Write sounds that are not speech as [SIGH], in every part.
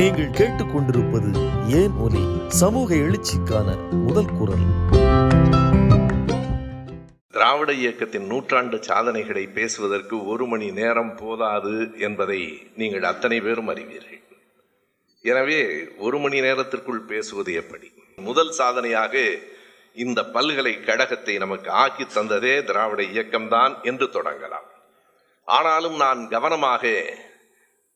நீங்கள் கேட்டுக்கொண்டிருப்பது ஏன் ஒலி? சமூக எழுச்சிக்கான முதல் குரல். திராவிட இயக்கத்தின் நூற்றாண்டு சாதனைகளை பேசுவதற்கு ஒரு மணி நேரம் போதாது என்பதை நீங்கள் அத்தனை பேரும் அறிவீர்கள். எனவே ஒரு மணி நேரத்திற்குள் பேசுவது எப்படி? முதல் சாதனையாக இந்த பல்கலைக்கழகத்தை நமக்கு ஆக்கி தந்ததே திராவிட இயக்கம்தான் என்று தொடங்கலாம். ஆனாலும் நான் கவனமாக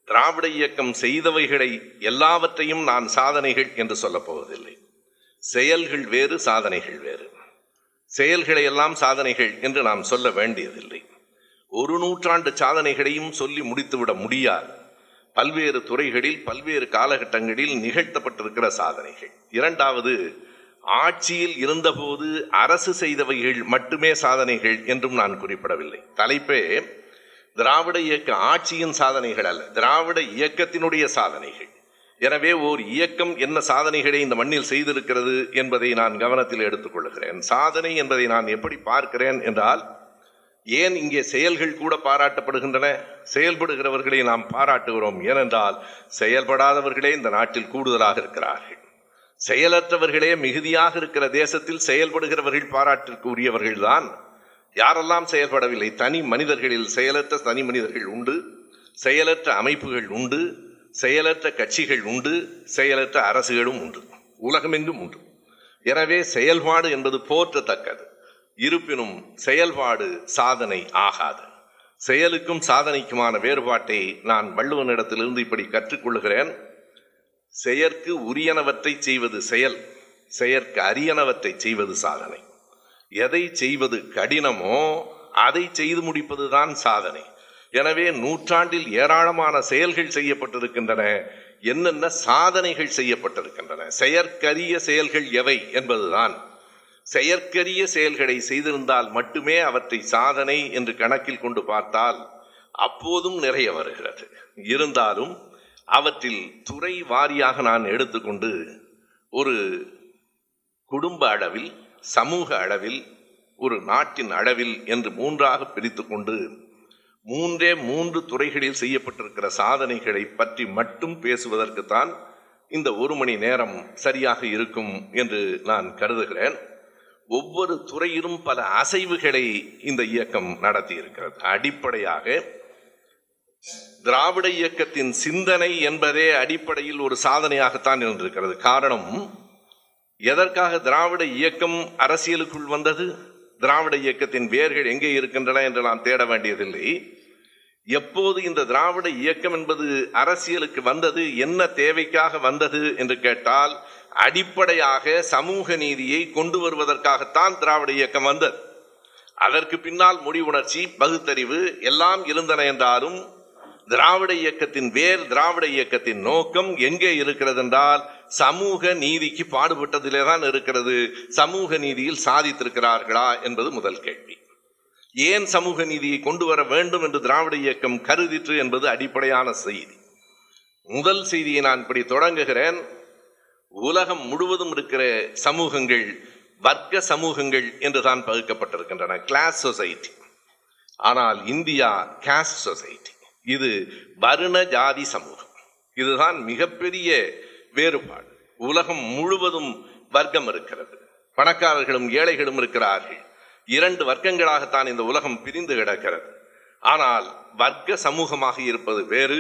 திராவிட இயக்கம் செய்தவைகளை எல்லாவற்றையும் நான் சாதனைகள் என்று சொல்லப் போவதில்லை. செயல்கள் வேறு சாதனைகள் வேறு. செயல்களை எல்லாம் சாதனைகள் என்று நாம் சொல்ல வேண்டியதில்லை. ஒரு நூற்றாண்டு சாதனைகளையும் சொல்லி முடித்துவிட முடியாது. பல்வேறு துறைகளில் பல்வேறு காலகட்டங்களில் நிகழ்த்தப்பட்டிருக்கிற சாதனைகள். இரண்டாவது ஆட்சியில் இருந்தபோது அரசு செய்தவைகள் மட்டுமே சாதனைகள் என்றும் நான் குறிப்பிடவில்லை. தலைப்பே திராவிட இயக்க ஆட்சியின் சாதனைகள் அல்ல திராவிட இயக்கத்தினுடைய சாதனைகள். எனவே ஓர் இயக்கம் என்ன சாதனைகளை இந்த மண்ணில் செய்திருக்கிறது என்பதை நான் கவனத்தில் எடுத்துக்கொள்கிறேன் சாதனை என்பதை நான் எப்படி பார்க்கிறேன் என்றால் ஏன் இங்கே செயல்கள் கூட பாராட்டப்படுகின்றன? செயல்படுகிறவர்களை நாம் பாராட்டுகிறோம். ஏனென்றால் செயல்படாதவர்களே இந்த நாட்டில் கூடுதலாக இருக்கிறார்கள். செயலற்றவர்களே மிகுதியாக இருக்கிற தேசத்தில் செயல்படுகிறவர்கள் பாராட்டிற்கு உரியவர்கள்தான் யாரெல்லாம் செயல்படவில்லை தனி மனிதர்களில் செயலற்ற தனி மனிதர்கள் உண்டு செயலற்ற அமைப்புகள் உண்டு செயலற்ற கட்சிகள் உண்டு செயலற்ற அரசுகளும் உண்டு உலகமெங்கும் உண்டு. எனவே செயல்பாடு என்பது போற்றத்தக்கது. இருப்பினும் செயல்பாடு சாதனை ஆகாது. செயலுக்கும் சாதனைக்குமான வேறுபாட்டை நான் வள்ளுவனிடத்திலிருந்து இப்படி கற்றுக்கொள்கிறேன். செயற்கு உரியனவற்றை செய்வது செயல் செயற்கு அரியனவற்றை செய்வது சாதனை. எதை செய்வது கடினமோ அதை செய்து முடிப்பது தான் சாதனை. எனவே நூற்றாண்டில் ஏராளமான செயல்கள் செய்யப்பட்டிருக்கின்றன. என்னென்ன சாதனைகள் செய்யப்பட்டிருக்கின்றன? செயற்கரிய செயல்கள் எவை என்பதுதான். செயற்கரிய செயல்களை செய்திருந்தால் மட்டுமே அவற்றை சாதனை என்று கணக்கில் கொண்டு பார்த்தால் அப்போதும் நிறைய வருகிறது. இருந்தாலும் அவற்றில் துறை வாரியாக நான் எடுத்துக்கொண்டு ஒரு குடும்ப அளவில் சமூக அளவில் ஒரு நாட்டின் அளவில் என்று மூன்றாக பிரித்து கொண்டு மூன்றே மூன்று துறைகளில் செய்யப்பட்டிருக்கிற சாதனைகளை பற்றி மட்டும் பேசுவதற்குத்தான் இந்த ஒரு மணி நேரம் சரியாக இருக்கும் என்று நான் கருதுகிறேன். ஒவ்வொரு துறையிலும் பல அசைவுகளை இந்த இயக்கம் நடத்தி இருக்கிறது அடிப்படையாக திராவிட இயக்கத்தின் சிந்தனை என்பதே அடிப்படையில் ஒரு சாதனையாகத்தான் இருந்திருக்கிறது. காரணம் எதற்காக திராவிட இயக்கம் அரசியலுக்குள் வந்தது? திராவிட இயக்கத்தின் வேர்கள் எங்கே இருக்கின்றன என்று நாம் தேட வேண்டியதில்லை. எப்போது இந்த திராவிட இயக்கம் என்பது அரசியலுக்கு வந்தது என்ன தேவைக்காக வந்தது என்று கேட்டால் அடிப்படையாக சமூக நீதியை கொண்டு வருவதற்காகத்தான் திராவிட இயக்கம் வந்தது. அதற்கு பின்னால் முடிவுணர்ச்சி பகுத்தறிவு எல்லாம் இருந்தன என்றாலும் திராவிட இயக்கத்தின் வேர் திராவிட இயக்கத்தின் நோக்கம் எங்கே இருக்கிறது என்றால் சமூக நீதிக்கு பாடுபட்டதிலே தான் இருக்கிறது. சமூக நீதியில் சாதித்திருக்கிறார்களா என்பது முதல் கேள்வி. ஏன் சமூக நீதியை கொண்டு வர வேண்டும் என்று திராவிட இயக்கம் கருதிற்று என்பது அடிப்படையான செய்தி. முதல் செய்தியை நான் இப்படி தொடங்குகிறேன். உலகம் முழுவதும் இருக்கிற சமூகங்கள் வர்க்க சமூகங்கள் என்று தான் பகுக்கப்பட்டிருக்கின்றன. கிளாஸ் சொசைட்டி ஆனால் இந்தியா காஸ்ட் சொசைட்டி இது வருண ஜாதி சமூகம். இதுதான் மிகப்பெரிய வேறுபாடு. உலகம் முழுவதும் வர்க்கம் இருக்கிறது. பணக்காரர்களும் ஏழைகளும் இருக்கிறார்கள். இரண்டு வர்க்கங்களாகத்தான் இந்த உலகம் பிரிந்து கிடக்கிறது. ஆனால் வர்க்க சமூகமாக இருப்பது வேறு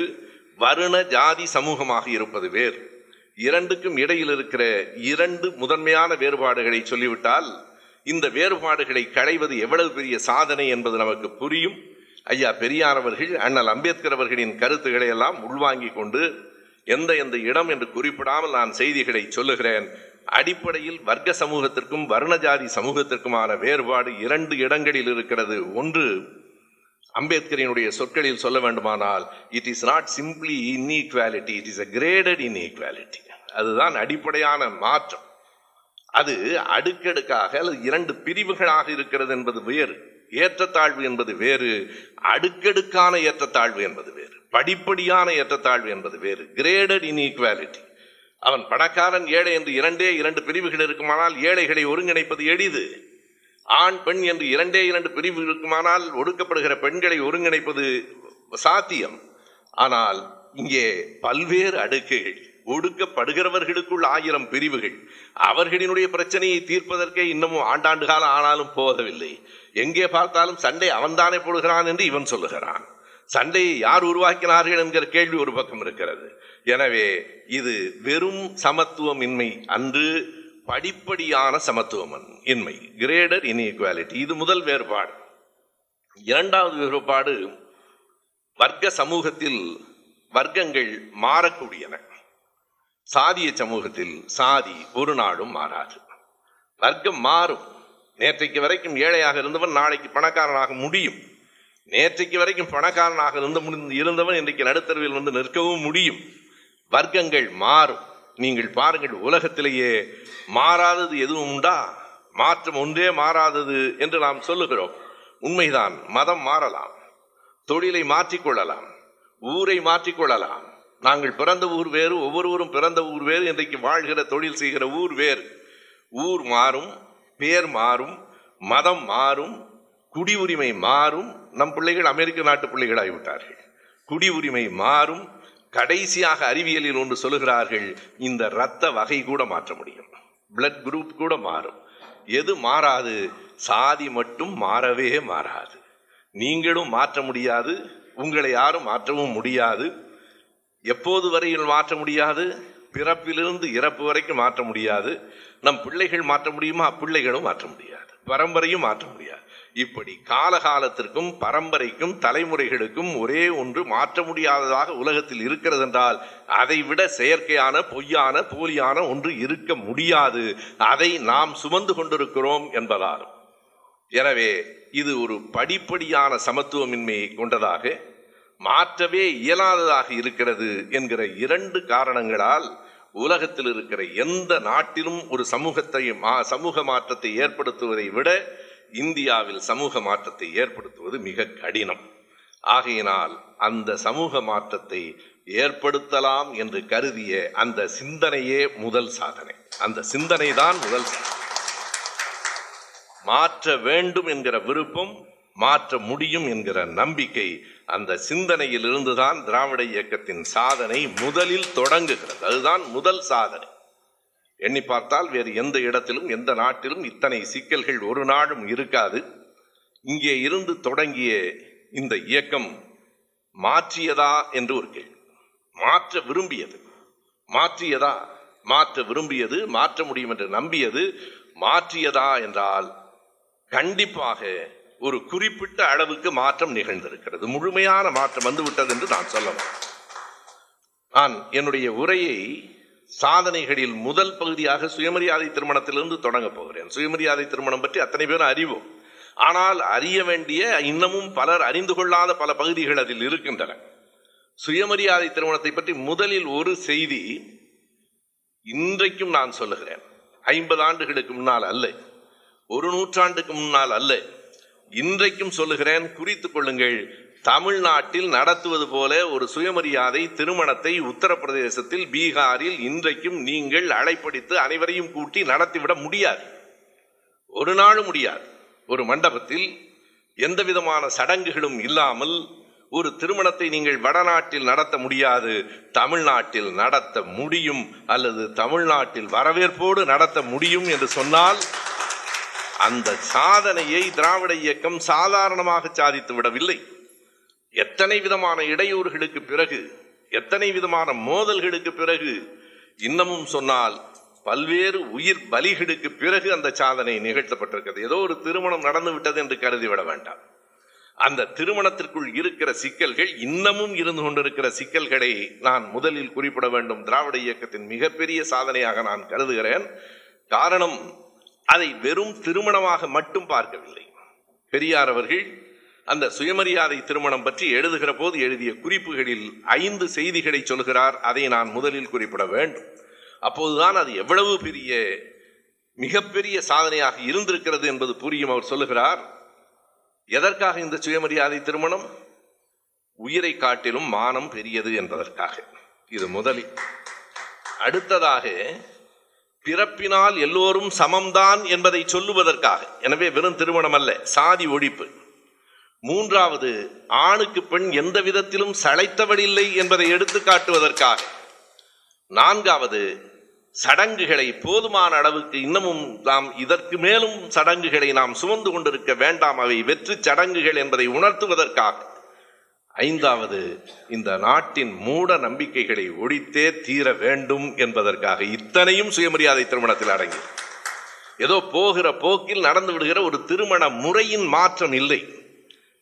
வருண ஜாதி சமூகமாக இருப்பது வேறு. இரண்டுக்கும் இடையில் இருக்கிற இரண்டு முதன்மையான வேறுபாடுகளை சொல்லிவிட்டால் இந்த வேறுபாடுகளை களைவது எவ்வளவு பெரிய சாதனை என்பது நமக்கு புரியும். ஐயா பெரியார் அவர்கள் அண்ணல் அம்பேத்கர் அவர்களின் கருத்துக்களை எல்லாம் உள்வாங்கிக் கொண்டு எந்த எந்த இடம் என்று குறிப்பிடாமல் நான் செய்திகளை சொல்லுகிறேன். அடிப்படையில் வர்க்க சமூகத்திற்கும் வர்ணஜாதி சமூகத்திற்குமான வேறுபாடு இரண்டு இடங்களில் இருக்கிறது. ஒன்று அம்பேத்கரினுடைய சொற்களில் சொல்ல வேண்டுமானால் it is not simply inequality it is a graded inequality அதுதான் அடிப்படையான மாற்றம். அது அடுக்கடுக்காக அல்லது இரண்டு பிரிவுகளாக இருக்கிறது என்பது வேறு. ஏற்றத்தாழ்வு என்பது வேறு அடுக்கடுக்கான ஏற்றத்தாழ்வு என்பது வேறு படிப்படியான ஏற்றத்தாழ்வு என்பது வேறு கிரேடட் இன்இக்வாலிட்டி அவன் பணக்காரன் ஏழை என்று இரண்டே இரண்டு பிரிவுகள் இருக்குமானால் ஏழைகளை ஒருங்கிணைப்பது எளிது. ஆண் பெண் என்று இரண்டே இரண்டு பிரிவு இருக்குமானால் ஒடுக்கப்படுகிற பெண்களை ஒருங்கிணைப்பது சாத்தியம். ஆனால் இங்கே பல்வேறு அடுக்குகள் ஒடுக்கப்படுகிறவர்களுக்குள் ஆயிரம் பிரிவுகள் அவர்களினுடைய பிரச்சனையை தீர்ப்பதற்கே இன்னமும் ஆண்டாண்டு காலம் ஆனாலும் போகவில்லை எங்கே பார்த்தாலும் சண்டை அவன்தானே போடுகிறான் என்று இவன் சொல்லுகிறான். சண்டையை யார் உருவாக்கினார்கள் என்கிற கேள்வி ஒரு பக்கம் இருக்கிறது. எனவே இது வெறும் சமத்துவமின்மை அன்று படிப்படியான சமத்துவம் இன்மை கிரேடர் இன்இக்வாலிட்டி இது முதல் வேறுபாடு. இரண்டாவது வேறுபாடு வர்க்க சமூகத்தில் வர்க்கங்கள் மாறக்கூடியன. சாதிய சமூகத்தில் சாதி ஒரு நாளும் மாறாது. வர்க்கம் மாறும். நேற்றைக்கு வரைக்கும் ஏழையாக இருந்தவன் நாளைக்கு பணக்காரனாக முடியும். நேற்றைக்கு வரைக்கும் பணக்காரனாக இருந்த இருந்தவன் இன்றைக்கு நடுத்தருவில் வந்து நிற்கவும் முடியும். வர்க்கங்கள் மாறும். நீங்கள் பாருங்கள் உலகத்திலேயே மாறாதது எதுவும் உண்டா? மாற்றம் ஒன்றே மாறாதது என்று நாம் சொல்லுகிறோம். உண்மைதான் மதம் மாறலாம். தொழிலை மாற்றிக்கொள்ளலாம். ஊரை மாற்றிக்கொள்ளலாம். நாங்கள் பிறந்த ஊர் வேறு ஒவ்வொருவரும் பிறந்த ஊர் வேறு இன்றைக்கு வாழ்கிற தொழில் செய்கிற ஊர் வேறு. ஊர் மாறும் பேர் மாறும் மதம் மாறும் குடி உரிமை மாறும். நம் பிள்ளைகள் அமெரிக்க நாட்டு பிள்ளைகளாகிவிட்டார்கள். குடி உரிமை மாறும். கடைசியாக அறிவியலில் ஒன்று சொல்லுகிறார்கள் இந்த இரத்த வகை கூட மாற்ற முடியும். பிளட் குரூப் கூட மாறும். எது மாறாது? சாதி மட்டும் மாறவே மாறாது. நீங்களும் மாற்ற முடியாது. உங்களை யாரும் மாற்றவும் முடியாது. எப்போது வரையில் மாற்ற முடியாது? பிறப்பிலிருந்து இறப்பு வரைக்கும் மாற்ற முடியாது. நம் பிள்ளைகள் மாற்ற முடியுமா? பிள்ளைகளும் மாற்ற முடியாது. பரம்பரையும் மாற்ற முடியாது. இப்படி காலகாலத்திற்கும் பரம்பரைக்கும் தலைமுறைகளுக்கும் ஒரே ஒன்று மாற்ற முடியாததாக உலகத்தில் இருக்கிறது என்றால் அதை விட செயற்கையான பொய்யான போலியான ஒன்று இருக்க முடியாது. அதை நாம் சுமந்து கொண்டிருக்கிறோம் என்பதாலும். எனவே இது ஒரு படிப்படியான சமத்துவமின்மையை கொண்டதாக மாற்றவே இயலாததாக இருக்கிறது என்கிற இரண்டு காரணங்களால் உலகத்தில் இருக்கிற எந்த நாட்டிலும் ஒரு சமூகத்தை மா- சமூக மாற்றத்தை ஏற்படுத்துவதை விட இந்தியாவில் சமூக மாற்றத்தை ஏற்படுத்துவது மிக கடினம். ஆகையினால் அந்த சமூக மாற்றத்தை ஏற்படுத்தலாம் என்று கருதிய அந்த சிந்தனையே முதல் சாதனை. அந்த சிந்தனை தான் முதல் சாதனை. மாற்ற வேண்டும் என்கிற விருப்பம் மாற்ற முடியும் என்கிற நம்பிக்கை அந்த சிந்தனையிலிருந்து தான் திராவிட இயக்கத்தின் சாதனை முதலில் தொடங்குகிறது. அதுதான் முதல் சாதனை. எண்ணி பார்த்தால் வேறு எந்த இடத்திலும் எந்த நாட்டிலும் இத்தனை சிக்கல்கள் ஒரு நாளும் இருக்காது. இங்கே இருந்து தொடங்கிய இந்த இயக்கம் மாற்றியதா என்று ஒரு கேள்வி. மாற்ற விரும்பியது. மாற்றியதா? மாற்ற விரும்பியது மாற்ற முடியும் என்று நம்பியது மாற்றியதா என்றால் கண்டிப்பாக ஒரு குறிப்பிட்ட அளவுக்கு மாற்றம் நிகழ்ந்திருக்கிறது. முழுமையான மாற்றம் வந்துவிட்டது என்று நான் சொல்லலாம் நான் என்னுடைய உரையை சாதனைகளில் முதல் பகுதியாக சுயமரியாதை திருமணத்திலிருந்து தொடங்கப் போகிறேன். சுயமரியாதை திருமணம் பற்றி அத்தனை பேரும் அறிவோம். ஆனால் அறிய வேண்டிய இன்னமும் பலர் அறிந்து கொள்ளாத பல பகுதிகள் அதில் இருக்கின்றன. சுயமரியாதை திருமணத்தை பற்றி முதலில் ஒரு செய்தி இன்றைக்கும் நான் சொல்லுகிறேன். ஐம்பது ஆண்டுகளுக்கு முன்னால் அல்ல. ஒரு நூற்றாண்டுக்கு முன்னால் அல்ல. இன்றைக்கும் சொல்லுகிறேன் குறித்து கொள்ளுங்கள். தமிழ்நாட்டில் நடத்துவது போல ஒரு சுயமரியாதை திருமணத்தை உத்தரப்பிரதேசத்தில் பீகாரில் இன்றைக்கும் நீங்கள் அழைப்படித்து அனைவரையும் கூட்டி நடத்திவிட முடியாது. ஒரு நாளும் முடியாது. ஒரு மண்டபத்தில் எந்த விதமான சடங்குகளும் இல்லாமல் ஒரு திருமணத்தை நீங்கள் வடநாட்டில் நடத்த முடியாது. தமிழ்நாட்டில் நடத்த முடியும் அல்லது தமிழ்நாட்டில் வரவேற்போடு நடத்த முடியும் என்று சொன்னால் அந்த சாதனையை திராவிட இயக்கம் சாதாரணமாக சாதித்து விடவில்லை. எத்தனை விதமான இடையூறுகளுக்கு பிறகு எத்தனை விதமான மோதல்களுக்கு பிறகு இன்னமும் சொன்னால் பல்வேறு உயிர் பலிகளுக்கு பிறகு அந்த சாதனை நிகழ்த்தப்பட்டிருக்கிறது. ஏதோ ஒரு திருமணம் நடந்து விட்டது என்று கருதி விட வேண்டாம். அந்த திருமணத்திற்குள் இருக்கிற சிக்கல்கள் இன்னமும் இருந்து கொண்டிருக்கிற சிக்கல்களை நான் முதலில் குறிப்பிட வேண்டும். திராவிட இயக்கத்தின் மிகப்பெரிய சாதனையாக நான் கருதுகிறேன். காரணம் அதை வெறும் திருமணமாக மட்டும் பார்க்கவில்லை. பெரியார் அவர்கள் அந்த சுயமரியாதை திருமணம் பற்றி எழுதுகிற போது எழுதிய குறிப்புகளில் ஐந்து செய்திகளை சொல்கிறார். அதை நான் முதலில் குறிப்பிட வேண்டும். அப்போதுதான் அது எவ்வளவு பெரிய மிகப்பெரிய சாதனையாக இருந்திருக்கிறது என்பது புரியும் அவர் சொல்லுகிறார். எதற்காக இந்த சுயமரியாதை திருமணம்? உயிரை காட்டிலும் மானம் பெரியது என்பதற்காக. இது முதலில். அடுத்ததாக பிறப்பினால் எல்லோரும் சமம்தான் என்பதை சொல்லுவதற்காக. எனவே வெறும் திருமணம் அல்ல சாதி ஒழிப்பு. மூன்றாவது ஆணுக்கு பெண் எந்த விதத்திலும் சளைத்தவள் இல்லை என்பதை எடுத்து காட்டுவதற்காக. நான்காவது சடங்குகளை போதுமான அளவுக்கு இன்னமும் நாம் இதற்கு மேலும் சடங்குகளை நாம் சுமந்து கொண்டிருக்க வேண்டாம். அவை வெற்றி சடங்குகள் என்பதை உணர்த்துவதற்காக. ஐந்தாவது இந்த நாட்டின் மூட நம்பிக்கைகளை ஒழித்தே தீர வேண்டும் என்பதற்காக இத்தனையும் சுயமரியாதை திருமணத்தில் அடங்கி. ஏதோ போகிற போக்கில் நடந்து விடுகிற ஒரு திருமண முறையின் மாற்றம் இல்லை.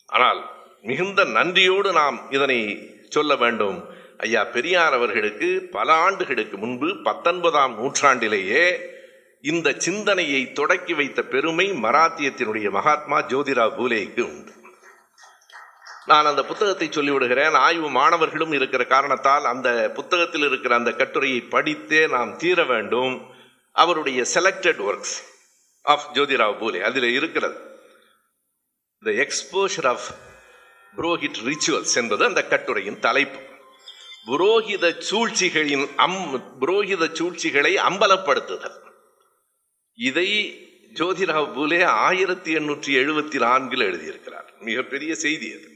ஆனால் மிகுந்த நன்றியோடு நாம் இதனை சொல்ல வேண்டும். ஐயா பெரியார் அவர்களுக்கு பல ஆண்டுகளுக்கு முன்பு பத்தொன்பதாம் நூற்றாண்டிலேயே இந்த சிந்தனையை தொடக்கி வைத்த பெருமை மராத்தியத்தினுடைய மகாத்மா ஜோதிராவ் பூலேக்கு உண்டு. நான் அந்த புத்தகத்தை சொல்லிவிடுகிறேன். ஆய்வு மாணவர்களும் இருக்கிற காரணத்தால் அந்த புத்தகத்தில் இருக்கிற அந்த கட்டுரையை படித்தே நாம் தீர வேண்டும். அவருடைய selected works of Jyotirao Phule அதில் இருக்கிறது. The exposure of Purohit rituals என்பது அந்த கட்டுரையின் தலைப்பு. புரோகித சூழ்ச்சிகளின் அம் புரோகித சூழ்ச்சிகளை அம்பலப்படுத்துதல். இதை ஜோதிராவ் பூலே ஆயிரத்தி எண்ணூற்றி எழுபத்தி நான்கில் எழுதியிருக்கிறார். மிகப்பெரிய செய்தி அது.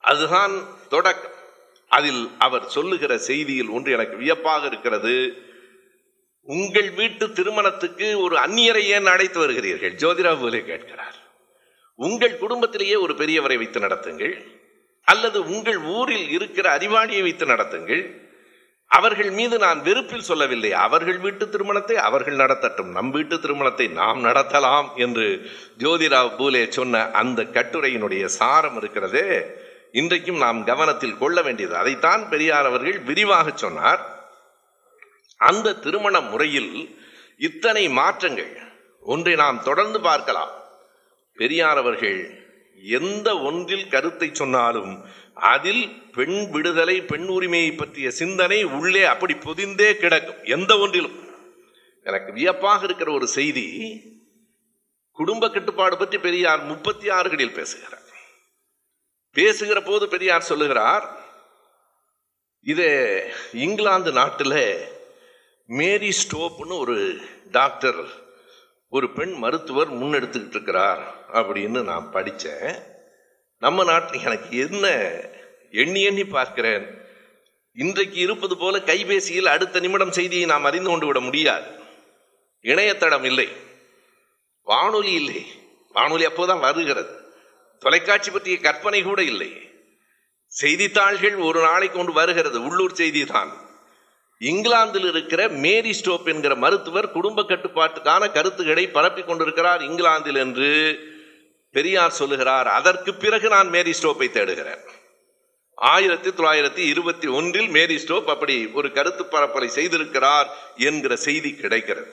அதுதான் தொடக்கம். அதில் அவர் சொல்லுகிற செய்தியில் ஒன்று எனக்கு வியப்பாக இருக்கிறது. உங்கள் வீட்டு திருமணத்துக்கு ஒரு அந்நியரை ஏன் அழைத்து வருகிறீர்கள்? ஜோதிராவ் பூலே கேட்கிறார். உங்கள் குடும்பத்திலேயே ஒரு பெரியவரை வைத்து நடத்துங்கள். அல்லது உங்கள் ஊரில் இருக்கிற அறிவாளியை வைத்து நடத்துங்கள். அவர்கள் மீது நான் வெறுப்பில் சொல்லவில்லை. அவர்கள் வீட்டு திருமணத்தை அவர்கள் நடத்தட்டும். நம் வீட்டு திருமணத்தை நாம் நடத்தலாம் என்று ஜோதிராவ் பூலே சொன்ன அந்த கட்டுரையினுடைய சாரம் இருக்கிறதே. இன்றைக்கும் நாம் கவனத்தில் கொள்ள வேண்டியது அதைத்தான் பெரியார் அவர்கள் விரிவாக சொன்னார். அந்த திருமண முறையில் இத்தனை மாற்றங்கள். ஒன்றை நாம் தொடர்ந்து பார்க்கலாம். பெரியார் அவர்கள் எந்த ஒன்றில் கருத்தை சொன்னாலும் அதில் பெண் விடுதலை பெண் உரிமையை பற்றிய சிந்தனை உள்ளே அப்படி பொதிந்தே கிடக்கும். எந்த ஒன்றிலும். எனக்கு வியப்பாக இருக்கிற ஒரு செய்தி குடும்ப கட்டுப்பாடு பற்றி பெரியார் முப்பத்தி ஆறுகளில் பேசுகிறார். பேசுகிற போது பெரியார் சொல்லுகிறார் இது இங்கிலாந்து நாட்டில் மேரி ஸ்டோப்னு ஒரு டாக்டர் ஒரு பெண் மருத்துவர் முன்னெடுத்துக்கிட்டு இருக்கிறார் அப்படின்னு நான் படித்தேன் நம்ம நாட்டில் எனக்கு என்ன எண்ணி எண்ணி பார்க்கிறேன்? இன்றைக்கு இருப்பது போல கைபேசியில் அடுத்த நிமிடம் செய்தியை நாம் அறிந்து கொண்டு விட முடியாது. இணையதளம் இல்லை. வானொலி இல்லை. வானொலி அப்போதான் வருகிறது. தொலைக்காட்சி பற்றிய கற்பனை கூட இல்லை. செய்தித்தாள்கள் ஒரு நாளைக்கு கொண்டு வருகிறது உள்ளூர் செய்தி தான். இங்கிலாந்தில் இருக்கிற மேரி ஸ்டோப் என்கிற மருத்துவர் குடும்ப கட்டுப்பாட்டுக்கான கருத்துக்களை பரப்பிக் கொண்டிருக்கிறார் இங்கிலாந்தில் என்று பெரியார் சொல்லுகிறார். அதற்கு பிறகு நான் மேரி ஸ்டோப்பை தேடுகிறேன். ஆயிரத்தி தொள்ளாயிரத்தி இருபத்தி ஒன்றில் மேரி ஸ்டோப் அப்படி ஒரு கருத்து பரப்பலை செய்திருக்கிறார் என்கிற செய்தி கிடைக்கிறது.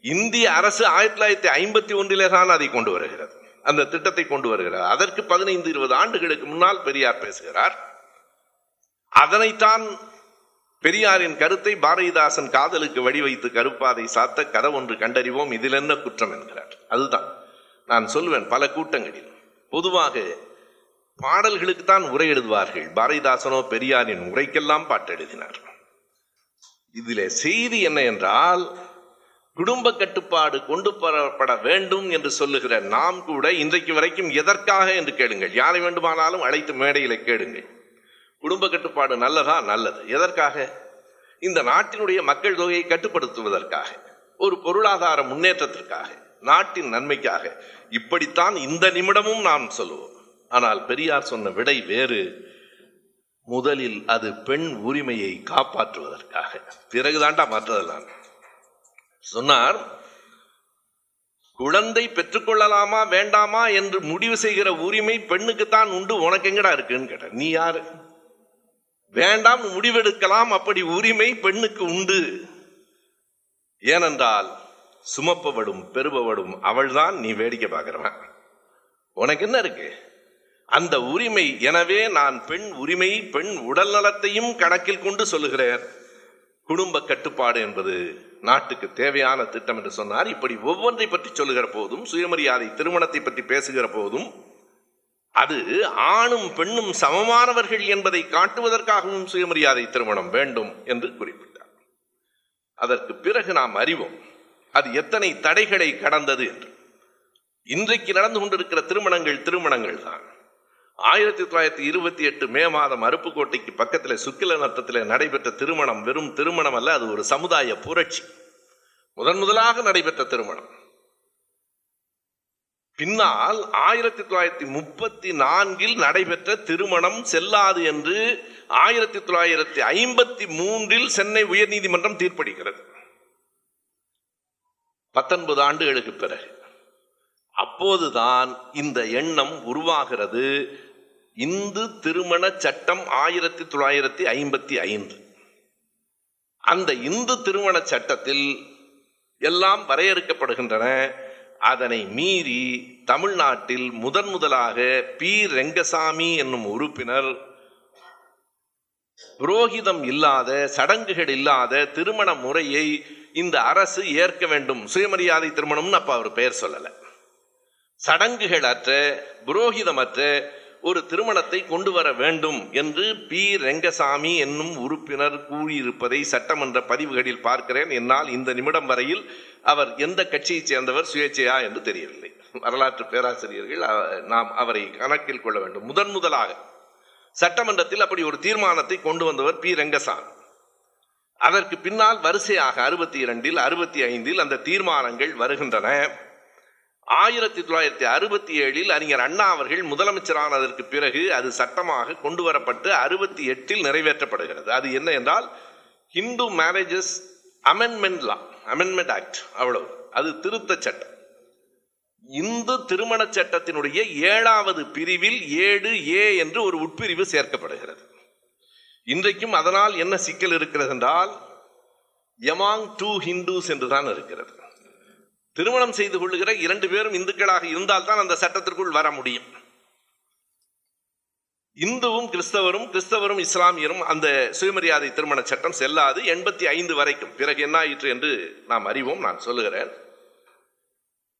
இந்திய அரசு ஆயிரத்தி தொள்ளாயிரத்தி ஐம்பத்தி ஒன்றிலே தான் அதை கொண்டு வருகிறது. அந்த திட்டத்தை கொண்டு வருகிறார். அதற்கு பதினைந்து இருபது ஆண்டுகளுக்கு முன்னால் பெரியார் பேசுகிறார். அதனைத்தான் பெரியாரின் கருத்தை பாரதிதாசன் காதலுக்கு வழிவைத்து கருப்பாதை சாத்த கதை ஒன்று கண்டறிவோம். இதில் என்ன குற்றம் என்கிறார். அதுதான். நான் சொல்லுவேன் பல கூட்டங்களில். பொதுவாக பாடல்களுக்கு தான் உரை எழுதுவார்கள். பாரதிதாசனோ பெரியாரின் உரைக்கெல்லாம் பாட்டு எழுதினார். செய்தி என்ன என்றால் குடும்ப கட்டுப்பாடு கொண்டு வரப்பட வேண்டும் என்று சொல்லுகிற நாம் கூட இன்றைக்கு வரைக்கும் எதற்காக என்று கேளுங்கள். யாரை வேண்டுமானாலும் அழைத்து மேடையில் கேளுங்கள். குடும்ப கட்டுப்பாடு நல்லதா? நல்லது. எதற்காக? இந்த நாட்டினுடைய மக்கள் தொகையை கட்டுப்படுத்துவதற்காக ஒரு பொருளாதார முன்னேற்றத்திற்காக நாட்டின் நன்மைக்காக. இப்படித்தான் இந்த நிமிடமும் நாம் சொல்லுவோம். ஆனால் பெரியார் சொன்ன விடை வேறு. முதலில் அது பெண் உரிமையை காப்பாற்றுவதற்காக. பிறகுதான்டா மற்றதெல்லாம்? சொன்னார் குழந்தை பெற்றுக்கொள்ளலாமா வேண்டாமா என்று முடிவு செய்கிற உரிமை பெண்ணுக்குத்தான் உண்டு. உனக்கு எங்கடா இருக்குன்னு கேட்ட நீ யாரு? வேண்டாம் முடிவெடுக்கலாம். அப்படி உரிமை பெண்ணுக்கு உண்டு. ஏனென்றால் சுமப்பவடும் பெறுபவடும் அவள்தான். நீ வேடிக்கை பார்க்கிறவன். உனக்கு என்ன இருக்கு? அந்த உரிமை எனவே நான் பெண் உரிமை பெண் உடல் நலத்தையும் கணக்கில் கொண்டு சொல்லுகிறேன். குடும்ப கட்டுப்பாடு என்பது நாட்டுக்கு தேவையான திட்டம் என்று சொன்னார். இப்படி ஒவ்வொன்றை பற்றி சொல்லுகிற போதும் சுயமரியாதை திருமணத்தை பற்றி பேசுகிற போதும் அது ஆணும் பெண்ணும் சமமானவர்கள் என்பதை காட்டுவதற்காகவும் சுயமரியாதை திருமணம் வேண்டும் என்று குறிப்பிட்டார். அதற்கு பிறகு நாம் அறிவோம் அது எத்தனை தடைகளை கடந்தது என்று. இன்றைக்கு நடந்து கொண்டிருக்கிற திருமணங்கள் திருமணங்கள் தான் ஆயிரத்தி தொள்ளாயிரத்தி இருபத்தி எட்டு மே மாதம் அருப்புக்கோட்டைக்கு பக்கத்தில் சுக்கில நத்தத்தில் நடைபெற்ற திருமணம் வெறும் திருமணம் அல்ல அது ஒரு சமுதாய புரட்சி. முதன் முதலாக நடைபெற்ற திருமணம். பின்னால் ஆயிரத்தி தொள்ளாயிரத்தி முப்பத்தி நான்கில் நடைபெற்ற திருமணம் செல்லாது என்று ஆயிரத்தி தொள்ளாயிரத்தி ஐம்பத்தி மூன்றில் சென்னை உயர்நீதிமன்றம் தீர்ப்பளிக்கிறது. பத்தொன்பது ஆண்டுகளுக்கு பிறகு அப்போதுதான் இந்த எண்ணம் உருவாகிறது. இந்து திருமண சட்டம் ஆயிரத்தி தொள்ளாயிரத்தி ஐம்பத்தி ஐந்து. அந்த இந்து திருமண சட்டத்தில் எல்லாம் வரையறுக்கப்படுகின்றன. அதனை மீறி தமிழ்நாட்டில் முதன் முதலாக பி. ரெங்கசாமி என்னும் உறுப்பினர் புரோகிதம் இல்லாத சடங்குகள் இல்லாத திருமண முறையை இந்த அரசு ஏற்க வேண்டும். சுயமரியாதை திருமணம்னு அப்ப அவர் பெயர் சொல்லலை. சடங்குகள் அற்ற புரோகிதமற்ற ஒரு திருமணத்தை கொண்டு வர வேண்டும் என்று பி. ரெங்கசாமி என்னும் உறுப்பினர் கூறியிருப்பதை சட்டமன்ற பதிவுகளில் பார்க்கிறேன். என்னால் இந்த நிமிடம் வரையில் அவர் எந்த கட்சியைச் சேர்ந்தவர் சுயேட்சையா என்று தெரியவில்லை. வரலாற்று பேராசிரியர்கள் நாம் அவரை கணக்கில் கொள்ள வேண்டும். முதன் முதலாக சட்டமன்றத்தில் அப்படி ஒரு தீர்மானத்தை கொண்டு வந்தவர் பி. ரெங்கசாமி. அதற்கு பின்னால் வரிசையாக அறுபத்தி இரண்டில் அறுபத்தி ஐந்தில் அந்த தீர்மானங்கள் வருகின்றன. ஆயிரத்தி தொள்ளாயிரத்தி அறுபத்தி ஏழில் அறிஞர் அண்ணா அவர்கள் முதலமைச்சரானதற்கு பிறகு அது சட்டமாக கொண்டு வரப்பட்டு அறுபத்தி எட்டில் நிறைவேற்றப்படுகிறது. அது என்ன என்றால் Hindu marriages amendment law amendment act அவ்வளவு. அது திருத்த சட்டம். இந்து திருமண சட்டத்தினுடைய ஏழாவது பிரிவில் ஏழு ஏ என்று ஒரு உட்பிரிவு சேர்க்கப்படுகிறது. இன்றைக்கும் அதனால் என்ன சிக்கல் இருக்கிறது என்றால் எமாங் டூ ஹிந்துஸ் என்றுதான் இருக்கிறது. திருமணம் செய்து கொள்ளுகிற இரண்டு பேரும் இந்துக்களாக இருந்தால்தான் அந்த சட்டத்திற்குள் வர முடியும். இந்துவும் கிறிஸ்தவரும் கிறிஸ்தவரும் இஸ்லாமியரும் அந்த சுயமரியாதை திருமண சட்டம் செல்லாது எண்பத்தி ஐந்து வரைக்கும். பிறகு என்ன ஆயிற்று என்று நாம் அறிவோம் நான் சொல்லுகிறேன்.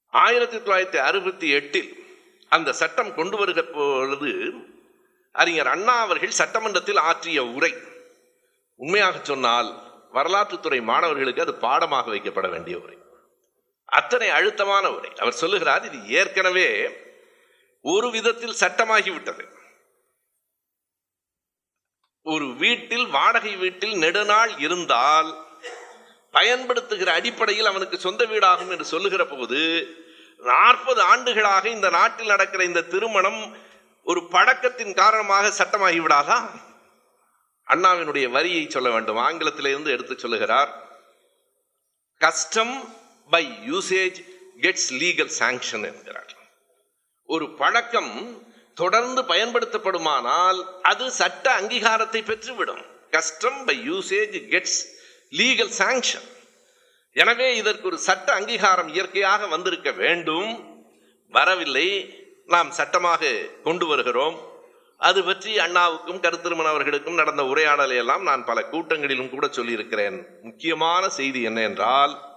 ஆயிரத்தி தொள்ளாயிரத்தி அறுபத்தி எட்டில் அந்த சட்டம் கொண்டு வருகிற பொழுது அறிஞர் அண்ணா அவர்கள் சட்டமன்றத்தில் ஆற்றிய உரை. உண்மையாக சொன்னால் வரலாற்றுத்துறை மாணவர்களுக்கு அது பாடமாக வைக்கப்பட வேண்டிய உரை. அத்தனை அழுத்தமான உரை. அவர் சொல்லுகிறார் இது ஏற்கனவே ஒரு விதத்தில் சட்டமாகிவிட்டது. ஒரு வீட்டில் வாடகை வீட்டில் நெடுநாள் இருந்தால் பயன்படுத்துகிற அடிப்படையில் அவனுக்கு சொந்த வீடாகும் என்று சொல்லுகிற போது நாற்பது ஆண்டுகளாக இந்த நாட்டில் நடக்கிற இந்த திருமணம் ஒரு பழக்கத்தின் காரணமாக சட்டமாகி விடாதா அண்ணாவினுடைய வரியை சொல்ல வேண்டும். ஆங்கிலத்திலிருந்து எடுத்து சொல்லுகிறார் custom by usage gets legal sanction என்கிறார் ஒரு பழக்கம் தொடர்ந்து பயன்படுத்தப்படுமானால் அது சட்ட அங்கீகாரத்தை பெற்றுவிடும். Custom by usage gets legal sanction எனவே இதற்கு ஒரு சட்ட அங்கீகாரம் இயற்கையாக வந்திருக்க வேண்டும். வரவில்லை. நாம் சட்டமாக கொண்டு வருகிறோம். அது பற்றி அண்ணாவுக்கும் கருத்திருமன் அவர்களுக்கும் நடந்த உரையாடலை எல்லாம் நான் பல கூட்டங்களிலும் கூட சொல்லியிருக்கிறேன். முக்கியமான செய்தி என்ன என்றால்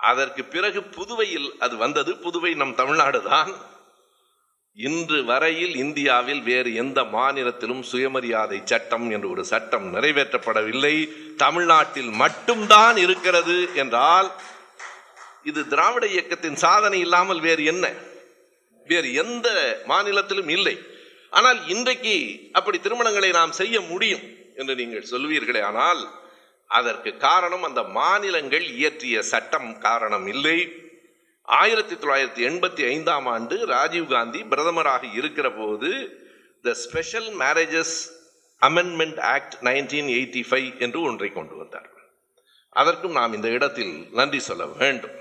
அதற்கு பிறகு புதுவையில் அது வந்தது. புதுவை நம் தமிழ்நாடு தான். இன்று வரையில் இந்தியாவில் வேறு எந்த மாநிலத்திலும் சுயமரியாதை சட்டம் என்று ஒரு சட்டம் நிறைவேற்றப்படவில்லை. தமிழ்நாட்டில் மட்டும்தான் இருக்கிறது என்றால் இது திராவிட இயக்கத்தின் சாதனை இல்லாமல் வேறு என்ன? வேறு எந்த மாநிலத்திலும் இல்லை. ஆனால் இன்றைக்கு அப்படி திருமணங்களை நாம் செய்ய முடியும் என்று நீங்கள் சொல்வீர்களே ஆனால் அதற்கு காரணம் அந்த மாநிலங்கள் இயற்றிய சட்டம் காரணம் இல்லை. ஆயிரத்தி தொள்ளாயிரத்தி எண்பத்தி ஐந்தாம் ஆண்டு ராஜீவ்காந்தி பிரதமராக இருக்கிற போது the special marriages amendment act nineteen eighty five என்று ஒன்றை கொண்டு வந்தார். அதற்கும் நாம் இந்த இடத்தில் நன்றி சொல்ல வேண்டும்.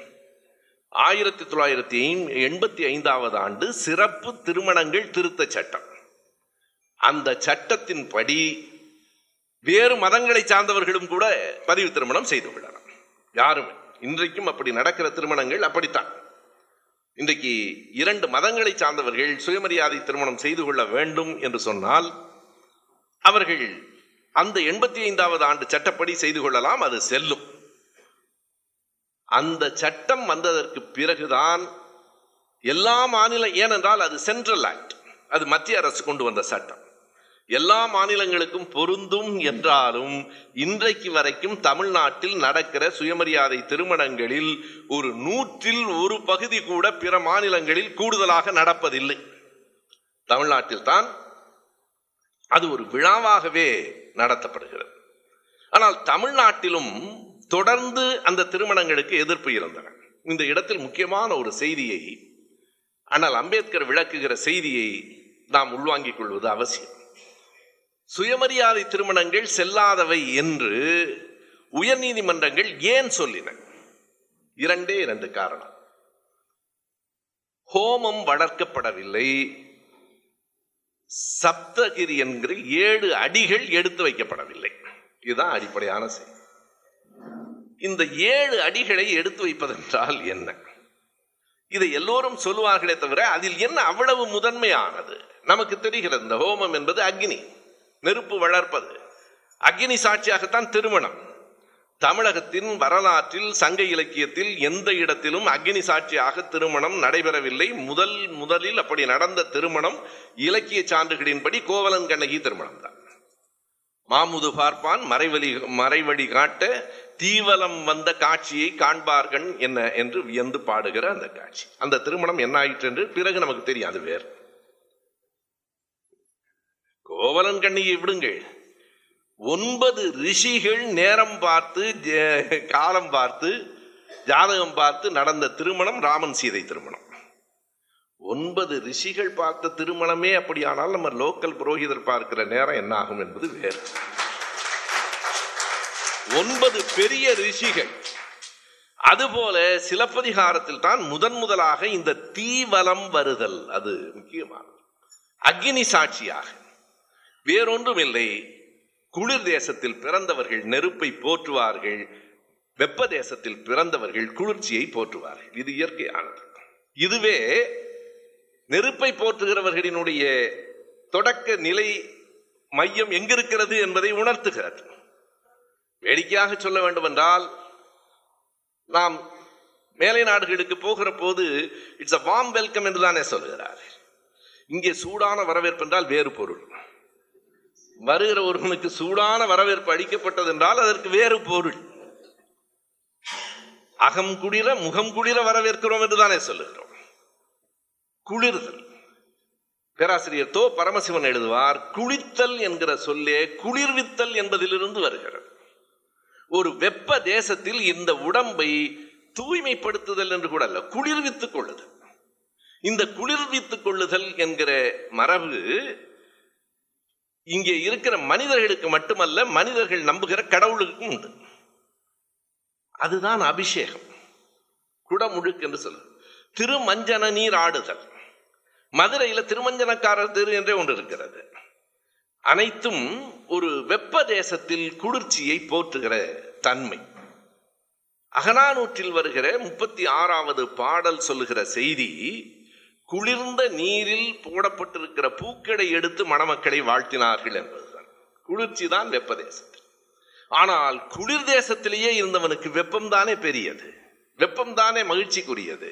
ஆயிரத்தி தொள்ளாயிரத்தி எண்பத்தி ஐந்தாவது ஆண்டு சிறப்பு திருமணங்கள் திருத்த சட்டம். அந்த சட்டத்தின்படி வேறு மதங்களை சார்ந்தவர்களும் கூட பதிவு திருமணம் செய்து கொள்ளலாம். யாருமே இன்றைக்கும் அப்படி நடக்கிற திருமணங்கள் அப்படித்தான். இன்றைக்கு இரண்டு மதங்களை சார்ந்தவர்கள் சுயமரியாதை திருமணம் செய்து கொள்ள வேண்டும் என்று சொன்னால் அவர்கள் அந்த எண்பத்தி ஐந்தாவது ஆண்டு சட்டப்படி செய்து கொள்ளலாம் அது செல்லும். அந்த சட்டம் வந்ததற்கு பிறகுதான் எல்லா மாநில ஏனென்றால் அது சென்ட்ரல் ஆக்ட் அது மத்திய அரசு கொண்டு வந்த சட்டம். எல்லா மாநிலங்களுக்கும் பொருந்தும் என்றாலும் இன்றைக்கு வரைக்கும் தமிழ்நாட்டில் நடக்கிற சுயமரியாதை திருமணங்களில் ஒரு நூற்றில் ஒரு பகுதி கூட பிற மாநிலங்களில் கூடுதலாக நடப்பதில்லை. தமிழ்நாட்டில் தான் அது ஒரு விழாவாகவே நடத்தப்படுகிறது. ஆனால் தமிழ்நாட்டிலும் தொடர்ந்து அந்த திருமணங்களுக்கு எதிர்ப்பு இருந்தன. இந்த இடத்தில் முக்கியமான ஒரு செய்தியை ஆனால் அம்பேத்கர் விளக்குகிற செய்தியை நாம் உள்வாங்கிக் கொள்வது அவசியம். சுயமரியாதை திருமணங்கள் செல்லாதவை என்று உயர்நீதிமன்றங்கள் ஏன் சொல்லின? இரண்டே இரண்டு காரணம். ஹோமம் வளர்க்கப்படவில்லை. சப்தகிரி என்கிற ஏழு அடிகள் எடுத்து வைக்கப்படவில்லை. இதுதான் அடிப்படையான செய்தி. இந்த ஏழு அடிகளை எடுத்து வைப்பதென்றால் என்ன? இதை எல்லோரும் சொல்லுவார்களே தவிர அதில் என்ன அவ்வளவு முதன்மையானது? நமக்கு தெரிகிறது இந்த ஹோமம் என்பது அக்னி. நெருப்பு வளர்ப்பது. அக்னி சாட்சியாகத்தான் திருமணம். தமிழகத்தின் வரலாற்றில் சங்க இலக்கியத்தில் எந்த இடத்திலும் அக்னி சாட்சியாக திருமணம் நடைபெறவில்லை. முதல் முதலில் அப்படி நடந்த திருமணம் இலக்கிய சான்றுகளின்படி கோவலன் கண்ணகி திருமணம் தான் மாமுது பார்ப்பான் மறைவழி மறைவழி காட்ட தீவலம் வந்த காட்சியை காண்பார்கள் என்ன என்று வியந்து பாடுகிற அந்த காட்சி. அந்த திருமணம் என்ன ஆயிற்று என்று பிறகு நமக்கு தெரியாது வேறு. கோவலன் கண்ணியை விடுங்கள். ஒன்பது ரிஷிகள் நேரம் பார்த்து காலம் பார்த்து ஜாதகம் பார்த்து நடந்த திருமணம் ராமன் சீதை திருமணம். ஒன்பது ரிஷிகள் பார்த்த திருமணமே அப்படியானால் நம்ம லோக்கல் புரோகிதர் பார்க்கிற நேரம் என்ன ஆகும் என்பது வேறு. ஒன்பது பெரிய ரிஷிகள். அதுபோல சிலப்பதிகாரத்தில் தான் முதன் முதலாக இந்த தீவலம் வருதல் அது முக்கியமானது. அக்னி சாட்சியாக. வேறொன்றும் இல்லை குளிர் தேசத்தில் பிறந்தவர்கள் நெருப்பை போற்றுவார்கள். வெப்ப தேசத்தில் பிறந்தவர்கள் குளிர்ச்சியை போற்றுவார்கள். இது இயற்கையானது. இதுவே நெருப்பை போற்றுகிறவர்களினுடைய தொடக்க நிலை மையம் எங்கிருக்கிறது என்பதை உணர்த்துகிறது. வேடிக்கையாக சொல்ல வேண்டும் என்றால் நாம் மேலை நாடுகளுக்கு போகிற போது இட்ஸ் அ வார்ம் வெல்கம் என்று தானே சொல்கிறார் இங்கே சூடான வரவேற்பு என்றால் வேறு பொருள். வருகிற ஒருவனுக்கு சூடான வரவேற்பு அளிக்கப்பட்டது என்றால் அதற்கு வேறு பொருள். அகம் குளிர முகம் குளிர வரவேற்கிறோம் என்றுதானே சொல்லுகிறோம். குளிர்தல். பேராசிரியர் தோ பரமசிவன் எழுதுவார் குளித்தல் என்கிற சொல்லே குளிர்வித்தல் என்பதிலிருந்து வருகிறது. ஒரு வெப்ப தேசத்தில் இந்த உடம்பை தூய்மைப்படுத்துதல் என்று கூட அல்ல குளிர்வித்துக் கொள்ளுதல். இந்த குளிர்வித்துக் கொள்ளுதல் என்கிற மரபு இங்கே இருக்கிற மனிதர்களுக்கு மட்டுமல்ல மனிதர்கள் நம்புகிற கடவுளுக்கும் உண்டு. அதுதான் அபிஷேகம். குடமுழுக்கு என்று சொல்லுது திருமஞ்சன நீர் ஆடுதல். மதுரையில திருமஞ்சனக்காரர் திரு என்றே ஒன்று இருக்கிறது. அனைத்தும் ஒரு வெப்ப தேசத்தில் குளிர்ச்சியை போற்றுகிற தன்மை. அகனானூற்றில் வருகிற முப்பத்தி ஆறாவது பாடல் சொல்லுகிற செய்தி குளிர்ந்த நீரில் போடப்பட்டிருக்கிற பூக்களை எடுத்து மணமக்களை வாழ்த்தினார்கள் என்பதுதான். குளிர்ச்சி தான் வெப்ப தேசத்தில் ஆனால் குளிர் தேசத்திலேயே இருந்தவனுக்கு வெப்பம் தானே பெரியது? வெப்பம் தானே மகிழ்ச்சிக்குரியது?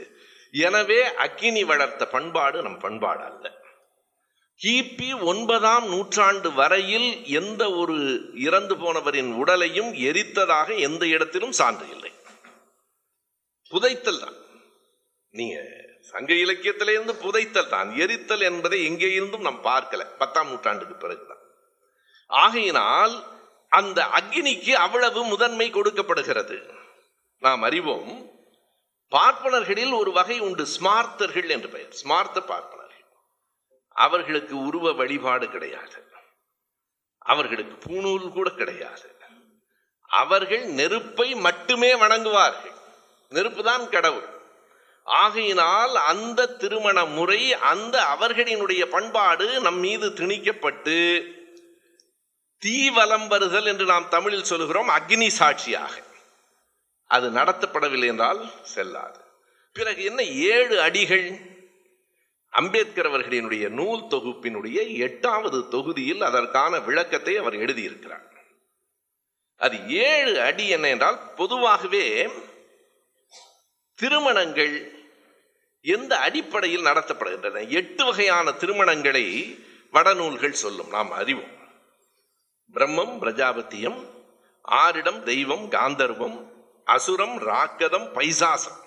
எனவே அக்கினி வளர்த்த பண்பாடு நம் பண்பாடு அல்ல கிபி ஒன்பதாம் நூற்றாண்டு வரையில் எந்த ஒரு இறந்து போனவரின் உடலையும் எரித்ததாக எந்த இடத்திலும் சான்று இல்லை. புதைத்தல் தான். நீங்க சங்க இலக்கியத்திலிருந்து புதைத்தல் தான் எரித்தல் என்பதை எங்கே இருந்தும் நாம் பார்க்கல. பத்தாம் நூற்றாண்டுக்கு பிறகுதான். ஆகையினால் அந்த அக்னிக்கு அவ்வளவு முதன்மை கொடுக்கப்படுகிறது. நாம் அறிவோம் பார்ப்பனர்களில் ஒரு வகை உண்டு ஸ்மார்த்தர்கள் என்று பெயர் ஸ்மார்த்த பார்ப்பனர்கள். அவர்களுக்கு உருவ வழிபாடு கிடையாது. அவர்களுக்கு பூணூல் கூட கிடையாது. அவர்கள் நெருப்பை மட்டுமே வணங்குவார்கள். நெருப்பு தான் கடவுள். ஆகையினால் அந்த திருமண முறை அந்த அவர்களினுடைய பண்பாடு நம் மீது திணிக்கப்பட்டு தீவலம் வருதல் என்று நாம் தமிழில் சொல்லுகிறோம் அக்னி சாட்சியாக. அது நடத்தப்படவில்லை என்றால் செல்லாது. பிறகு என்ன? ஏழு அடிகள். அம்பேத்கர் அவர்களினுடைய நூல் தொகுப்பினுடைய எட்டாவது தொகுதியில் அதற்கான விளக்கத்தை அவர் எழுதியிருக்கிறார். அது ஏழு அடி என்ன என்றால் பொதுவாகவே திருமணங்கள் எந்த அடிப்படையில் நடத்தப்படுகின்றன? எட்டு வகையான திருமணங்களை வடநூல்கள் சொல்லும். நாம் அறிவோம். பிரம்மம் பிரஜாபத்தியம் ஆரிடம் தெய்வம் காந்தர்வம் அசுரம் ராக்கதம் பைசாசம்.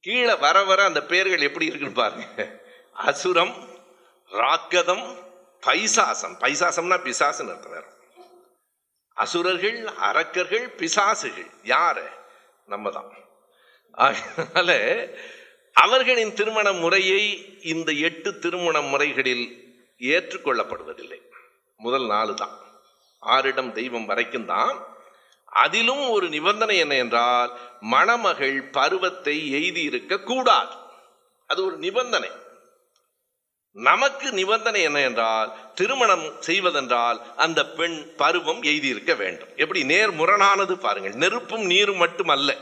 கீழே வர வர அந்த பெயர்கள் எப்படி இருக்குன்னு பாருங்க. அசுரம் ராக்கதம் பைசாசம். பைசாசம்னா பிசாசுன்னு அர்த்தம் வேற. அசுரர்கள் அரக்கர்கள் பிசாசுகள். யாரு? நம்ம தான் அதனால அவர்களின் திருமண முறையை இந்த எட்டு திருமண முறைகளில் ஏற்றுக்கொள்ளப்படுவதில்லை. முதல் நாலு தான் ஆறிடம் தெய்வம் வரைக்கும் தான். அதிலும் ஒரு நிபந்தனை என்ன என்றால் மணமகள் பருவத்தை எய்தி இருக்க கூடாது. அது ஒரு நிபந்தனை. நமக்கு நிபந்தனை என்ன என்றால் திருமணம் செய்வதென்றால் அந்த பெண் பருவம் எய்தி இருக்க வேண்டும். எப்படி? நேர் முரணானது பாருங்கள். நெருப்பும் நீரும் மட்டுமல்ல.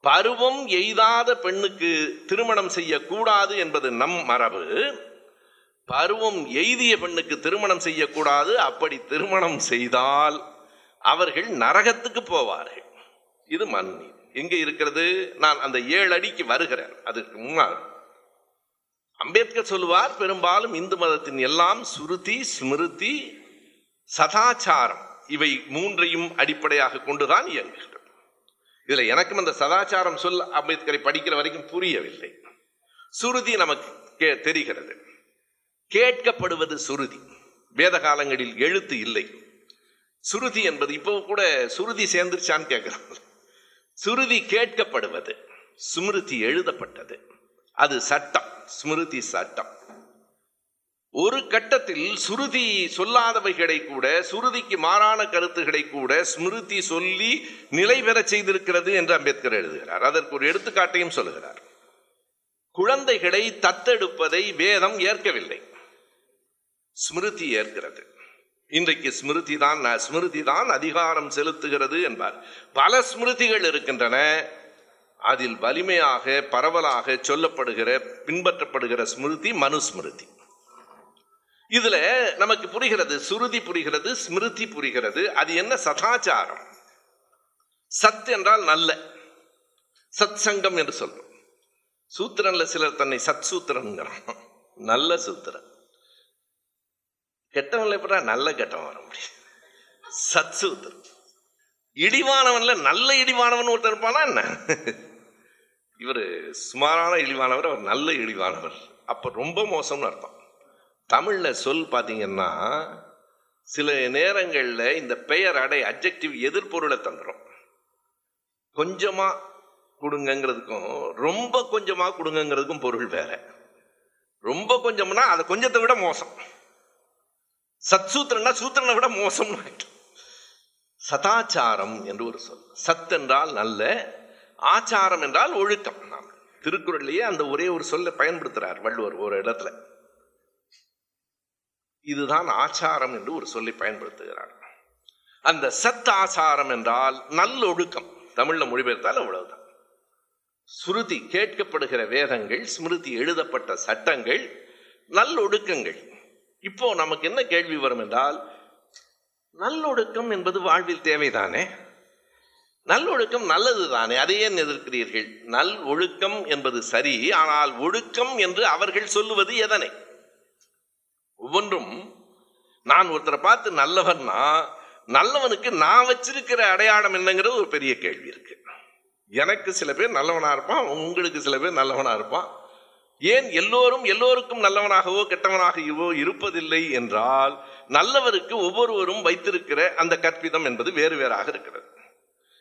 பருவம் எய்தாத பெண்ணுக்கு திருமணம் செய்யக்கூடாது என்பது நம் மரபு. பருவம் எய்திய பெண்ணுக்கு திருமணம் செய்யக்கூடாது அப்படி திருமணம் செய்தால் அவர்கள் நரகத்துக்கு போவார்கள். இது மண்ணி எங்க இருக்கிறது? நான் அந்த ஏழு அடிக்கு வருகிறேன். அதுக்கு முன்னால் அம்பேத்கர் சொல்லுவார் பெரும்பாலும் இந்து மதத்தின் எல்லாம் சுருதி ஸ்மிருதி சதாச்சாரம். இவை மூன்றையும் அடிப்படையாக கொண்டுதான் இயங்குகிறது. இதுல எனக்கும் அந்த சதாச்சாரம் சொல் அம்பேத்கரை படிக்கிற வரைக்கும் புரியவில்லை. சுருதி நமக்கு கே- தெரிகிறது. கேட்கப்படுவது சுருதி. வேத காலங்களில் எழுத்து இல்லை. சுருதி என்பது இப்போ கூட சுருதி சேர்ந்துருச்சான்னு கேட்குறாங்க சுருதி கேட்கப்படுவது ஸ்மிருதி எழுதப்பட்டது. அது சட்டம் ஸ்மிருதி சட்டம். ஒரு கட்டத்தில் சுருதி சொல்லாதவைகளை கூட சுருதிக்கு மாறான கருத்துக்களை கூட ஸ்மிருதி சொல்லி நிலை பெறச் செய்திருக்கிறது என்று அம்பேத்கர் எழுதுகிறார். அதற்கு ஒரு எடுத்துக்காட்டையும் சொல்லுகிறார். குழந்தைகளை தத்தெடுப்பதை வேதம் ஏற்கவில்லை. ஸ்மிருதி ஏற்கிறது. இன்றைக்கு ஸ்மிருதி தான் ஸ்மிருதி தான் அதிகாரம் செலுத்துகிறது என்பார். பல ஸ்மிருதிகள் இருக்கின்றன. அதில் வலிமையாக பரவலாக சொல்லப்படுகிற பின்பற்றப்படுகிற ஸ்மிருதி மனுஸ்மிருதி. இதுல நமக்கு புரிகிறது சுருதி புரிகிறது ஸ்மிருதி புரிகிறது. அது என்ன? சதாச்சாரம். சத் என்றால் நல்ல. சத் சங்கம் என்று சொல்றோம். சூத்திரன்ல சிலர் தன்னை சத் சூத்திரன்கிறான் நல்ல சூத்திரன். கெட்டவன்ல எப்படா நல்ல கெட்டவன் வர முடியும்? சத் சூத்திரன். இடிவானவன்ல நல்ல இடிவானவன் ஒருத்தர் இருப்பானா என்ன? இவர் சுமாரான இழிவானவர் அவர் நல்ல இழிவானவர். அப்ப ரொம்ப மோசம்னு அர்த்தம். தமிழில் சொல் பார்த்தீங்கன்னா சில நேரங்களில் இந்த பெயர் அடை அப்ஜெக்டிவ் எதிர்பொருளை தந்துடும் கொஞ்சமாக கொடுங்கங்கிறதுக்கும் ரொம்ப கொஞ்சமாக கொடுங்கங்கிறதுக்கும் பொருள் வேற. ரொம்ப கொஞ்சம்னா அதை கொஞ்சத்தை விட மோசம். சத் சூத்திரன்னா சூத்திரனை விட மோசம்னு சதாச்சாரம் என்று ஒரு சொல். சத் என்றால் நல்ல ஆச்சாரம் என்றால் ஒழுக்கம். நாம் திருக்குறள்லயே அந்த ஒரே ஒரு சொல்லை பயன்படுத்துறார் வள்ளுவர் ஒரு இடத்துல. இதுதான் ஆச்சாரம் என்று ஒரு சொல்லி பயன்படுத்துகிறார். அந்த சத் என்றால் நல்லொழுக்கம் தமிழில் மொழிபெயர்த்தால் அவ்வளவுதான். சுருதி கேட்கப்படுகிற வேதங்கள் ஸ்மிருதி எழுதப்பட்ட சட்டங்கள் நல்லொழுக்கங்கள் இப்போ நமக்கு என்ன கேள்வி வரும் என்றால் நல்லொழுக்கம் என்பது வாழ்வில் தேவைதானே? நல்லொழுக்கம் நல்லது தானே அதை ஏன் எதிர்க்கிறீர்கள்? நல் ஒழுக்கம் என்பது சரி ஆனால் ஒழுக்கம் என்று அவர்கள் சொல்லுவது எதனை? ஒவ்வொன்றும் நான் ஒருத்தரை பார்த்து நல்லவன்னா நல்லவனுக்கு நான் வச்சிருக்கிற அடையாளம் என்னங்கிறது ஒரு பெரிய கேள்வி இருக்கு. எனக்கு சில பேர் நல்லவனா இருப்பான் உங்களுக்கு சில பேர் நல்லவனா இருப்பான். ஏன் எல்லோரும் எல்லோருக்கும் நல்லவனாகவோ கெட்டவனாகவோ இருப்பதில்லை என்றால் நல்லவருக்கு ஒவ்வொருவரும் வைத்திருக்கிற அந்த கற்பிதம் என்பது வேறு வேறாக இருக்கிறது.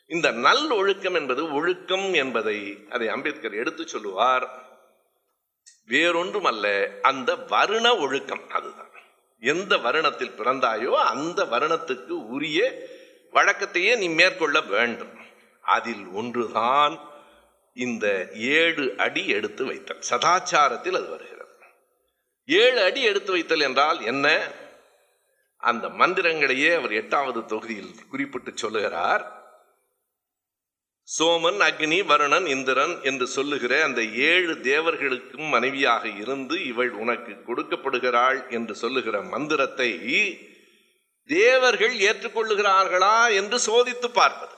இந்த நல் ஒழுக்கம் என்பது ஒழுக்கம் என்பதை அதை அம்பேத்கர் எடுத்து சொல்லுவார். வேறொன்றும் அல்ல அந்த வருண ஒழுக்கம் அதுதான். எந்த வருணத்தில் பிறந்தாயோ அந்த வருணத்துக்கு உரிய வழக்கத்தையே நீ மேற்கொள்ள வேண்டும். அதில் ஒன்றுதான் இந்த ஏழு அடி எடுத்து வைத்தல். சதாச்சாரத்தில் அது வருகிறது. ஏழு அடி எடுத்து வைத்தல் என்றால் என்ன? அந்த மந்திரங்களையே அவர் எட்டாவது தொகுதியில் குறிப்பிட்டு சொல்லுகிறார். சோமன் அக்னி வருணன் இந்திரன் என்று சொல்லுகிற அந்த ஏழு தேவர்களுக்கும் மனைவியாக இருந்து இவள் உனக்கு கொடுக்கப்படுகிறாள் என்று சொல்லுகிற மந்திரத்தை தேவர்கள் ஏற்றுக்கொள்ளுகிறார்களா என்று சோதித்து பார்ப்பது.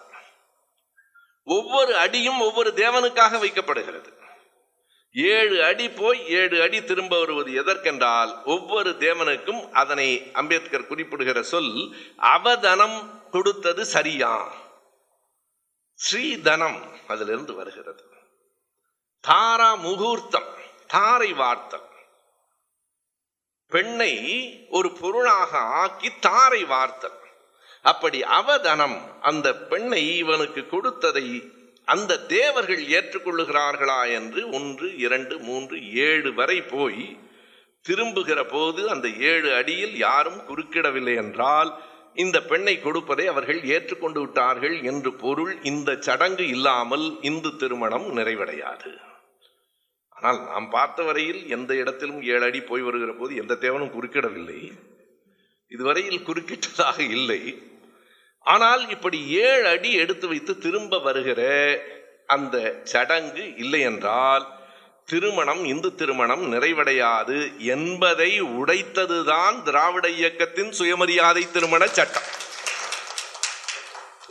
ஒவ்வொரு அடியும் ஒவ்வொரு தேவனுக்காக வைக்கப்படுகிறது. ஏழு அடி போய் ஏழு அடி திரும்ப வருவது எதற்கென்றால் ஒவ்வொரு தேவனுக்கும் அதனை அம்பேத்கர் குறிப்பிடுகிற சொல் அவதனம் கொடுத்தது சரியா ஸ்ரீதனம் அதிலிருந்து வருகிறது. தாரா முகூர்த்தம் தாரை வார்த்தல் பெண்ணை ஒரு பொருளாக ஆக்கி தாரை வார்த்தல் அப்படி அவதனம் அந்த பெண்ணை இவனுக்கு கொடுத்ததை அந்த தேவர்கள் ஏற்றுக்கொள்ளுகிறார்களா என்று ஒன்று இரண்டு மூன்று ஏழு வரை போய் திரும்புகிற போது அந்த ஏழு அடியில் யாரும் குறுக்கிடவில்லை என்றால் இந்த பெண்ணை கொடுப்பதை அவர்கள் ஏற்றுக்கொண்டு விட்டார்கள் என்று பொருள் இந்த சடங்கு இல்லாமல் இந்து திருமணம் நிறைவடையாது. ஆனால் நாம் பார்த்த வரையில் எந்த இடத்திலும் ஏழு அடி போய் வருகிற போது எந்த தேவனும் குறுக்கிடவில்லை. இதுவரையில் குறுக்கிட்டதாக இல்லை. ஆனால் இப்படி ஏழு அடி எடுத்து வைத்து திரும்ப வருகிற அந்த சடங்கு இல்லை என்றால் திருமணம் இந்து திருமணம் நிறைவடையாது என்பதை உடைத்ததுதான் திராவிட இயக்கத்தின் சுயமரியாதை திருமண சட்டம்.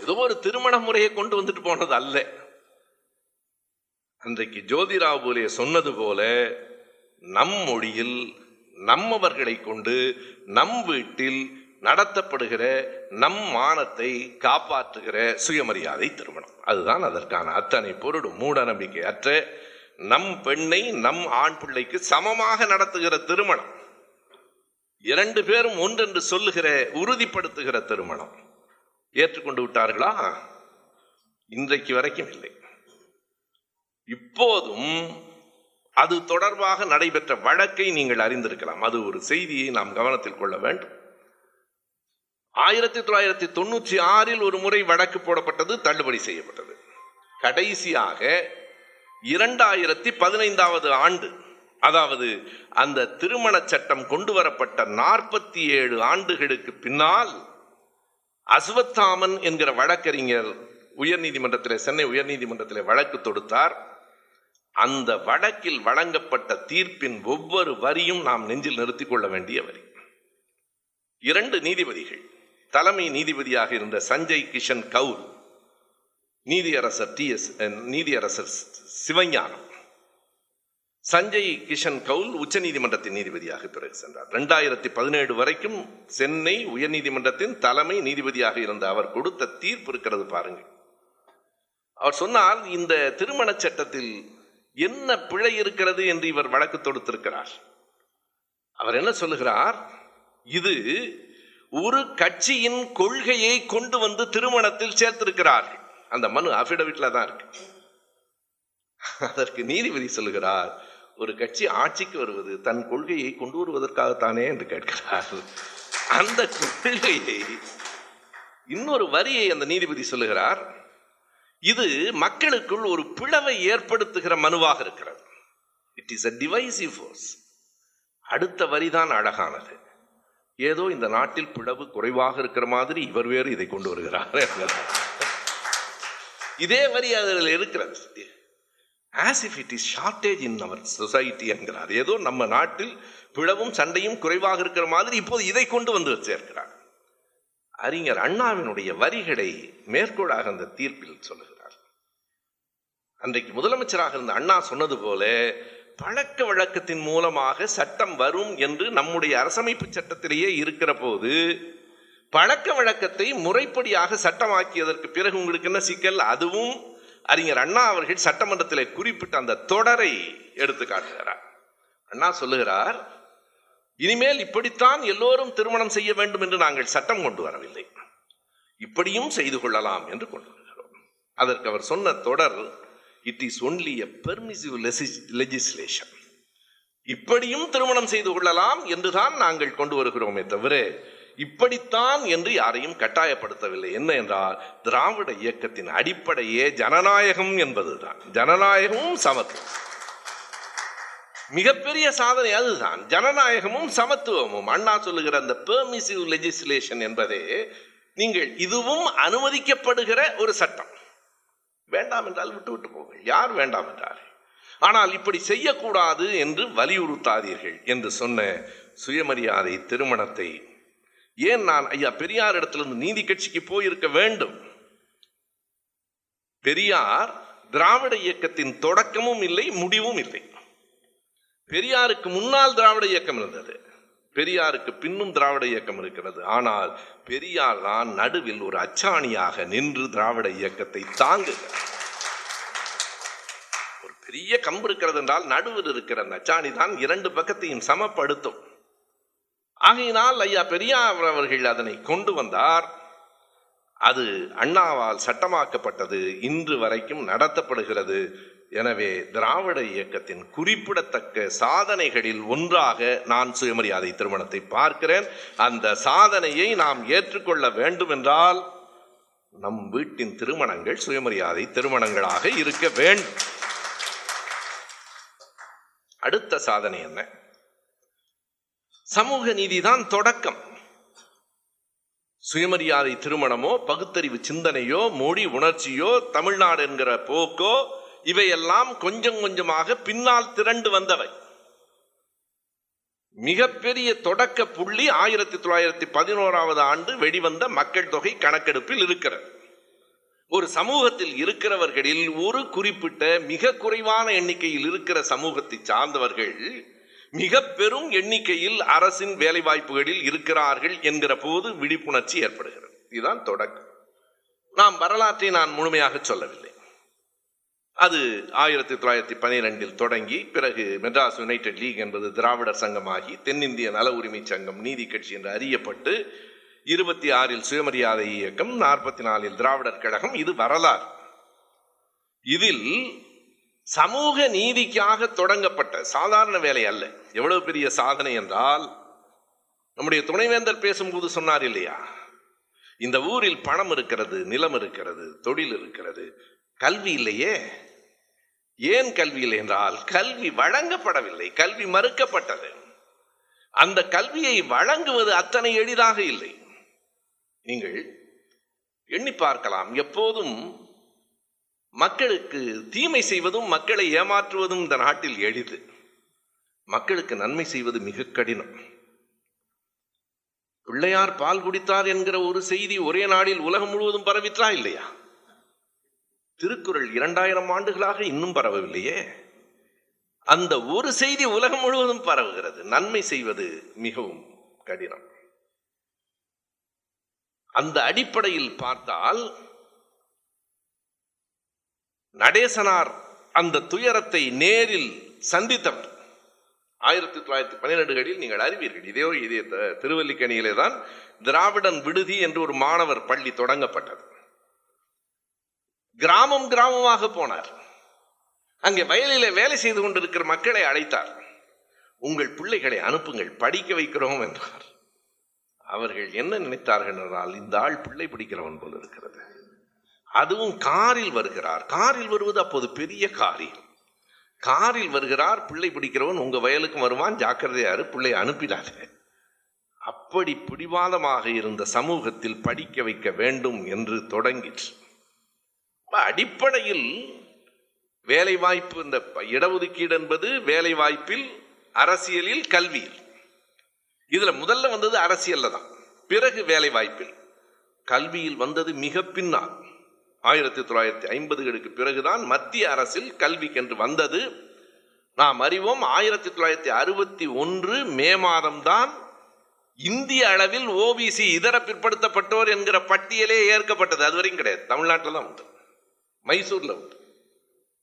ஏதோ ஒரு திருமண முறையை கொண்டு வந்துட்டு போனது அல்ல. அன்றைக்கு ஜோதிராவ் போலே சொன்னது போல நம் மொழியில் நம்மவர்களை கொண்டு நம் வீட்டில் நடத்தப்படுகிற நம் மானத்தை காப்பாற்றுகிற சுயமரியாதை திருமணம். அதுதான் அதற்கான அத்தனை பொருடும் மூட நம்பிக்கை அற்ற நம் பெண்ணை நம் ஆண் பிள்ளைக்கு சமமாக நடத்துகிற திருமணம். இரண்டு பேரும் ஒன்றென்று சொல்லுகிற உறுதிப்படுத்துகிற திருமணம். ஏற்றுக்கொண்டு விட்டார்களா? இன்றைக்கு வரைக்கும் இல்லை. இப்போதும் அது தொடர்பாக நடைபெற்ற வழக்கை நீங்கள் அறிந்திருக்கலாம். அது ஒரு செய்தியை நாம் கவனத்தில் கொள்ள வேண்டும். ஆயிரத்தி தொள்ளாயிரத்தி தொண்ணூற்றி ஆறில் ஒரு முறை வழக்கு போடப்பட்டது தள்ளுபடி செய்யப்பட்டது. கடைசியாக இரண்டாயிரத்தி பதினைந்தாவது ஆண்டு அதாவது அந்த திருமண சட்டம் கொண்டு வரப்பட்ட நாற்பத்தி ஏழு ஆண்டுகளுக்கு பின்னால் அஸ்வத்தாமன் என்கிற வழக்கறிஞர் உயர்நீதிமன்றத்தில் சென்னை உயர்நீதிமன்றத்தில் வழக்கு தொடுத்தார். அந்த வழக்கில் வழங்கப்பட்ட தீர்ப்பின் ஒவ்வொரு வரியும் நாம் நெஞ்சில் நிறுத்திக் கொள்ள வேண்டிய வரி. இரண்டு நீதிபதிகள் தலைமை நீதிபதியாக இருந்த சஞ்சய் கிஷன் கவுல் நீதியரசர் டி எஸ் நீதியரசர் சிவஞானம். சஞ்சய் கிஷன் கவுல் உச்சநீதிமன்றத்தின் நீதிபதியாக பிறகு சென்றார். ரெண்டாயிரத்தி பதினேழு வரைக்கும் சென்னை உயர்நீதிமன்றத்தின் தலைமை நீதிபதியாக இருந்த அவர் கொடுத்த தீர்ப்பு இருக்கிறது பாருங்கள். அவர் சொன்னால் இந்த திருமண சட்டத்தில் என்ன பிழை இருக்கிறது என்று இவர் வழக்கு தொடுத்திருக்கிறார். அவர் என்ன சொல்லுகிறார்? இது ஒரு கட்சியின் கொள்கையை கொண்டு வந்து திருமணத்தில் சேர்த்திருக்கிறார்கள். அந்த மனு அபிடவிட்ல தான் இருக்கு. [LAUGHS] அதற்கு நீதிபதி சொல்லுகிறார் ஒரு கட்சி ஆட்சிக்கு வருவது தன் கொள்கையை கொண்டு வருவதற்காகத்தானே என்று கேட்கிறார். அந்த கொள்கையை இன்னொரு வரியை அந்த நீதிபதி சொல்லுகிறார். இது மக்களுக்குள் ஒரு பிளவை ஏற்படுத்துகிற மனுவாக இருக்கிறது. It is a divisive force அடுத்த வரிதான் அழகானது. ஏதோ இந்த நாட்டில் பிளவு குறைவாக இருக்கிற மாதிரி இவர் வேறு இதை கொண்டு வருகிறார் இதே வரி அதில் இருக்கிறது. As if it is shortage in our society என்கிறார். ஏதோ நம்ம நாட்டில் பிளவும் சண்டையும் குறைவாக இருக்கிற மாதிரி இப்போது இதை கொண்டு வந்து சேர்க்கிறார். அறிஞர் அண்ணாவினுடைய வரிகளை மேற்கோளாக அந்த தீர்ப்பில் சொல்லுகிறார். அன்றைக்கு முதலமைச்சராக இருந்த அண்ணா சொன்னது போல பழக்க வழக்கத்தின் மூலமாக சட்டம் வரும் என்று நம்முடைய அரசமைப்பு சட்டத்திலேயே இருக்கிற போது பழக்க வழக்கத்தை முறைப்படியாக சட்டமாக்கியதற்கு பிறகு உங்களுக்கு என்ன சிக்கல்? அதுவும் அறிஞர் அண்ணா அவர்கள் சட்டமன்றத்தில் குறிப்பிட்ட அந்த தொடரை எடுத்து காட்டுகிறார். அண்ணா சொல்லுகிறார் இனிமேல் இப்படித்தான் எல்லோரும் திருமணம் செய்ய வேண்டும் என்று நாங்கள் சட்டம் கொண்டு வரவில்லை. இப்படியும் செய்து கொள்ளலாம் என்று கொண்டு வருகிறோம் அதற்கு அவர் சொன்ன தொடர் it is only a permissive legislation. இப்படியும் திருமணம் செய்து கொள்ளலாம் என்றுதான் நாங்கள் கொண்டு வருகிறோமே தவிர இப்படித்தான் என்று யாரையும் கட்டாயப்படுத்தவில்லை. என்ன என்றால் திராவிட இயக்கத்தின் அடிப்படையே ஜனநாயகம் என்பதுதான். ஜனநாயகமும் சமத்துவம். மிகப்பெரிய சாதனை அதுதான். ஜனநாயகமும் சமத்துவமும். அண்ணா சொல்லுகிற அந்த பெர்மிசிவ் லெஜிஸ்லேஷன் என்பதே நீங்கள் இதுவும் அனுமதிக்கப்படுகிற ஒரு சட்டம். வேண்டாம் என்றால் விட்டு விட்டு போங்கள். யார் வேண்டாம் என்றார் ஆனால் இப்படி செய்யக்கூடாது என்று வலியுறுத்தாதீர்கள் என்று சொன்ன சுயமரியாதை திருமணத்தை ஏன் நான் ஐயா பெரியார் இடத்திலிருந்து நீதி கட்சிக்கு போயிருக்க வேண்டும்? பெரியார் திராவிட இயக்கத்தின் தொடக்கமும் இல்லை முடிவும் இல்லை. பெரியாருக்கு முன்னால் திராவிட இயக்கம் இருந்தது. பெரியாருக்கு பின்னும் திராவிட இயக்கம் இருக்கிறது. ஆனால் பெரியார் தான் நடுவில் ஒரு அச்சாணியாக நின்று திராவிட இயக்கத்தை தாங்குகிறார். ஒரு பெரிய கம்பு இருக்கிறது என்றால் நடுவில் இருக்கிற அச்சாணி தான் இரண்டு பக்கத்தையும் சமப்படுத்தும். ஆகையினால் ஐயா பெரியார் அவர்கள் அதனை கொண்டு வந்தார். அது அண்ணாவால் சட்டமாக்கப்பட்டது. இன்று வரைக்கும் நடத்தப்படுகிறது. எனவே திராவிட இயக்கத்தின் குறிப்பிடத்தக்க சாதனைகளில் ஒன்றாக நான் சுயமரியாதை திருமணத்தை பார்க்கிறேன். அந்த சாதனையை நாம் ஏற்றுக்கொள்ள வேண்டும் என்றால் நம் வீட்டின் திருமணங்கள் சுயமரியாதை திருமணங்களாக இருக்க வேண்டும். அடுத்த சாதனை என்ன? சமூக நீதிதான் தொடக்கம். சுயமரியாதை திருமணமோ பகுத்தறிவு சிந்தனையோ மொழி உணர்ச்சியோ தமிழ்நாடு என்கிற போக்கோ இவையெல்லாம் கொஞ்சம் கொஞ்சமாக பின்னால் திரண்டு வந்தவை. மிகப்பெரிய தொடக்க புள்ளி ஆயிரத்தி தொள்ளாயிரத்தி பதினோராவது ஆண்டு வெளிவந்த மக்கள் தொகை கணக்கெடுப்பில் இருக்கிறது. ஒரு சமூகத்தில் இருக்கிறவர்களில் ஒரு குறிப்பிட்ட மிக குறைவான எண்ணிக்கையில் இருக்கிற சமூகத்தை சார்ந்தவர்கள் மிக பெரும் எண்ணிக்கையில் அரசின் வேலை வாய்ப்புகளில் இருக்கிறார்கள் என்கிற போது விழிப்புணர்ச்சி ஏற்படுகிறது. இதுதான் தொடக்கம். நாம் வரலாற்றை நான் முழுமையாக சொல்லவில்லை. அது ஆயிரத்தி தொள்ளாயிரத்தி பனிரெண்டில் தொடங்கி பிறகு மெட்ராஸ் யுனைடெட் லீக் என்பது திராவிடர் சங்கமாகி தென்னிந்திய நல உரிமை சங்கம் நீதி கட்சி என்று அறியப்பட்டு இருபத்தி ஆறில் சுயமரியாதை இயக்கம் நாற்பத்தி நாலில் திராவிடர் கழகம் இது வரலாறு. இதில் சமூக நீதிக்காக தொடங்கப்பட்ட சாதாரண வேலை அல்ல. எவ்வளவு பெரிய சாதனை என்றால் நம்முடைய துணைவேந்தர் பேசும்போது சொன்னார் இல்லையா? இந்த ஊரில் பணம் இருக்கிறது நிலம் இருக்கிறது தொழில் இருக்கிறது. கல்வி இல்லையே. ஏன் கல்வி இல்லை என்றால் கல்வி வழங்கப்படவில்லை கல்வி மறுக்கப்பட்டது. அந்த கல்வியை வழங்குவது அத்தனை எளிதாக இல்லை. நீங்கள் எண்ணி பார்க்கலாம் எப்போதும் மக்களுக்கு தீமை செய்வதும் மக்களை ஏமாற்றுவதும் இந்த நாட்டில் எளிது. மக்களுக்கு நன்மை செய்வது மிக கடினம். பிள்ளையார் பால் குடித்தார் என்கிற ஒரு செய்தி ஒரே நாளில் உலகம் முழுவதும் பரவிற்றா இல்லையா? திருக்குறள் இரண்டாயிரம் ஆண்டுகளாக இன்னும் பரவவில்லையே. அந்த ஒரு செய்தி உலகம் முழுவதும் பரவுகிறது. நன்மை செய்வது மிகவும் கடினம். அந்த அடிப்படையில் பார்த்தால் நடேசனார் அந்த துயரத்தை நேரில் சந்தித்தவர். ஆயிரத்தி தொள்ளாயிரத்தி பன்னிரெண்டுகளில் நீங்கள் அறிவீர்கள் இதே இதே த- திருவல்லிக்கணியிலே தான் திராவிடன் விடுதி என்று ஒரு மாணவர் பள்ளி தொடங்கப்பட்டது. கிராமம் கிராமமாக போனார். அங்கே வயலிலே வேலை செய்து கொண்டிருக்கிற மக்களை அழைத்தார். உங்கள் பிள்ளைகளை அனுப்புங்கள் படிக்க வைக்கிறோம் என்றார். அவர்கள் என்ன நினைத்தார்கள் என்றால் இந்த ஆள் பிள்ளை பிடிக்கிறவன் போல இருக்கிறது. அதுவும் காரில் வருகிறார். காரில் வருவது அப்போது பெரிய காரியம் காரில் வருகிறார் பிள்ளை பிடிக்கிறவன் உங்கள் வயலுக்கு வருவான் ஜாக்கிரதையாரு பிள்ளை அனுப்பிடாதே. அப்படி பிடிவாதமாக இருந்த சமூகத்தில் படிக்க வைக்க வேண்டும் என்று தொடங்கிற்று. அடிப்படையில் வேலை வாய்ப்பு இந்த ப- இடஒதுக்கீடு என்பது வேலை வாய்ப்பில் அரசியலில் கல்வியில். இதில் முதல்ல வந்தது அரசியலில் தான். பிறகு வேலை வாய்ப்பில் கல்வியில் வந்தது மிக பின்னால். ஆயிரத்தி தொள்ளாயிரத்தி ஐம்பதுகளுக்கு பிறகுதான் மத்திய அரசில் கல்விக்கென்று வந்தது. நாம் அறிவோம் ஆயிரத்தி தொள்ளாயிரத்தி அறுபத்தி ஒன்று மே மாதம்தான் இந்திய அளவில் ஓபிசி இதர பிற்படுத்தப்பட்டோர் என்கிற பட்டியலே ஏற்கப்பட்டது. அது கிடையாது. தமிழ்நாட்டில் தான் உண்டு. மைசூரில் உண்டு.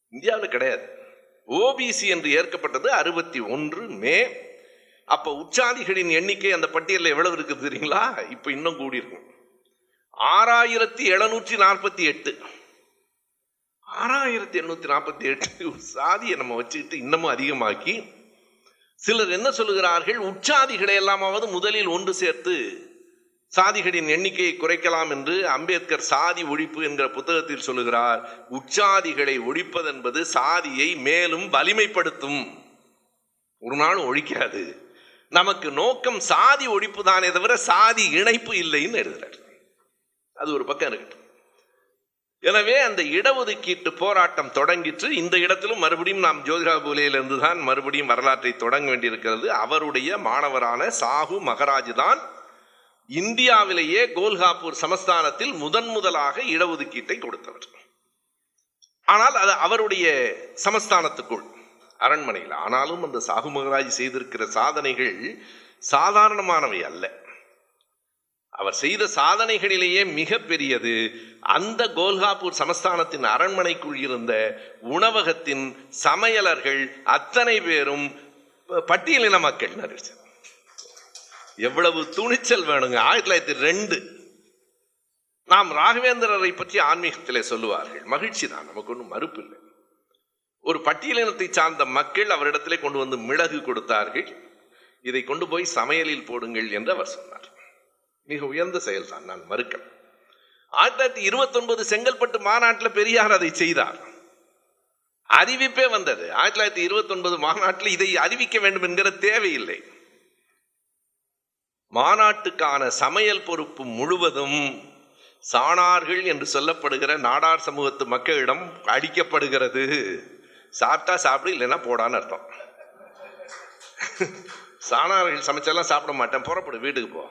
இந்தியாவில் கிடையாது. ஓபிசி என்று ஏற்கப்பட்டது அறுபத்தி ஒன்று மே. அப்போ உச்சாதிகளின் எண்ணிக்கை அந்த பட்டியலில் எவ்வளவு இருக்குது தெரியுங்களா? இப்போ இன்னும் கூடியிருக்கும். ஆறாயிரத்தி எழுநூற்றி நாற்பத்தி எட்டு. ஆறாயிரத்தி எண்ணூற்றி நாற்பத்தி எட்டு சாதியை நம்ம வச்சுக்கிட்டு இன்னமும் அதிகமாக்கி சிலர் என்ன சொல்லுகிறார்கள்? உற்சாதிகளை எல்லாமாவது முதலில் ஒன்று சேர்த்து சாதிகளின் எண்ணிக்கையை குறைக்கலாம் என்று அம்பேத்கர் சாதி ஒழிப்பு என்கிற புத்தகத்தில் சொல்லுகிறார். உற்சாதிகளை ஒழிப்பதென்பது சாதியை மேலும் வலிமைப்படுத்தும். ஒரு நாளும் ஒழிக்காது. நமக்கு நோக்கம் சாதி ஒழிப்பு தானே தவிர சாதி இணைப்பு இல்லைன்னு எழுதுறார். அது ஒரு பக்கம் இருக்கட்டும். எனவே அந்த இடஒதுக்கீட்டு போராட்டம் தொடங்கிற்று. இந்த இடத்திலும் மறுபடியும் நாம் ஜோதிரா பூலேயிலிருந்து தான் மறுபடியும் வரலாற்றை தொடங்க வேண்டியிருக்கிறது. அவருடைய மாணவரான சாகு மகராஜ் தான் இந்தியாவிலேயே கோல்காப்பூர் சமஸ்தானத்தில் முதன் முதலாக இடஒதுக்கீட்டை கொடுத்தவர். ஆனால் அது அவருடைய சமஸ்தானத்துக்குள் அரண்மனையில். ஆனாலும் அந்த சாகு மகராஜ் செய்திருக்கிற சாதனைகள் சாதாரணமானவை அல்ல. அவர் செய்த சாதனைகளிலேயே மிக பெரியது அந்த கோல்காப்பூர் சமஸ்தானத்தின் அரண்மனைக்குள் இருந்த உணவகத்தின் சமையலர்கள் அத்தனை பேரும் பட்டியலின மக்கள். அறிவிச்சார் எவ்வளவு துணிச்சல் வேணுங்க. ஆயிரத்தி தொள்ளாயிரத்தி ரெண்டு. நாம் ராகவேந்திரரை பற்றி ஆன்மீகத்திலே சொல்லுவார்கள். மகிழ்ச்சி தான். நமக்கு ஒன்றும் மறுப்பு இல்லை. ஒரு பட்டியலினத்தை சார்ந்த மக்கள் அவரிடத்திலே கொண்டு வந்து மிளகு கொடுத்தார்கள். இதை கொண்டு போய் சமையலில் போடுங்கள் என்று அவர் சொன்னார். மிக உயர்ந்த செயல் தான் நான் மறுக்கல. ஆயிரத்தி தொள்ளாயிரத்தி இருபத்தொன்பது செங்கல்பட்டு மாநாட்டில் பெரியார் அதை செய்தார். அறிவிப்பே வந்தது. ஆயிரத்தி தொள்ளாயிரத்தி இருபத்தொன்பது மாநாட்டில் இதை அறிவிக்க வேண்டும் என்கிற தேவையில்லை. மாநாட்டுக்கான சமையல் பொறுப்பு முழுவதும் சாணார்கள் என்று சொல்லப்படுகிற நாடார் சமூகத்து மக்களிடம் அடிக்கப்படுகிறது சாப்பிட்டா சாப்பிடு இல்லைன்னா போடான்னு அர்த்தம். சாணார்கள் சமைச்செல்லாம் சாப்பிட மாட்டேன். புறப்படு வீட்டுக்கு போ.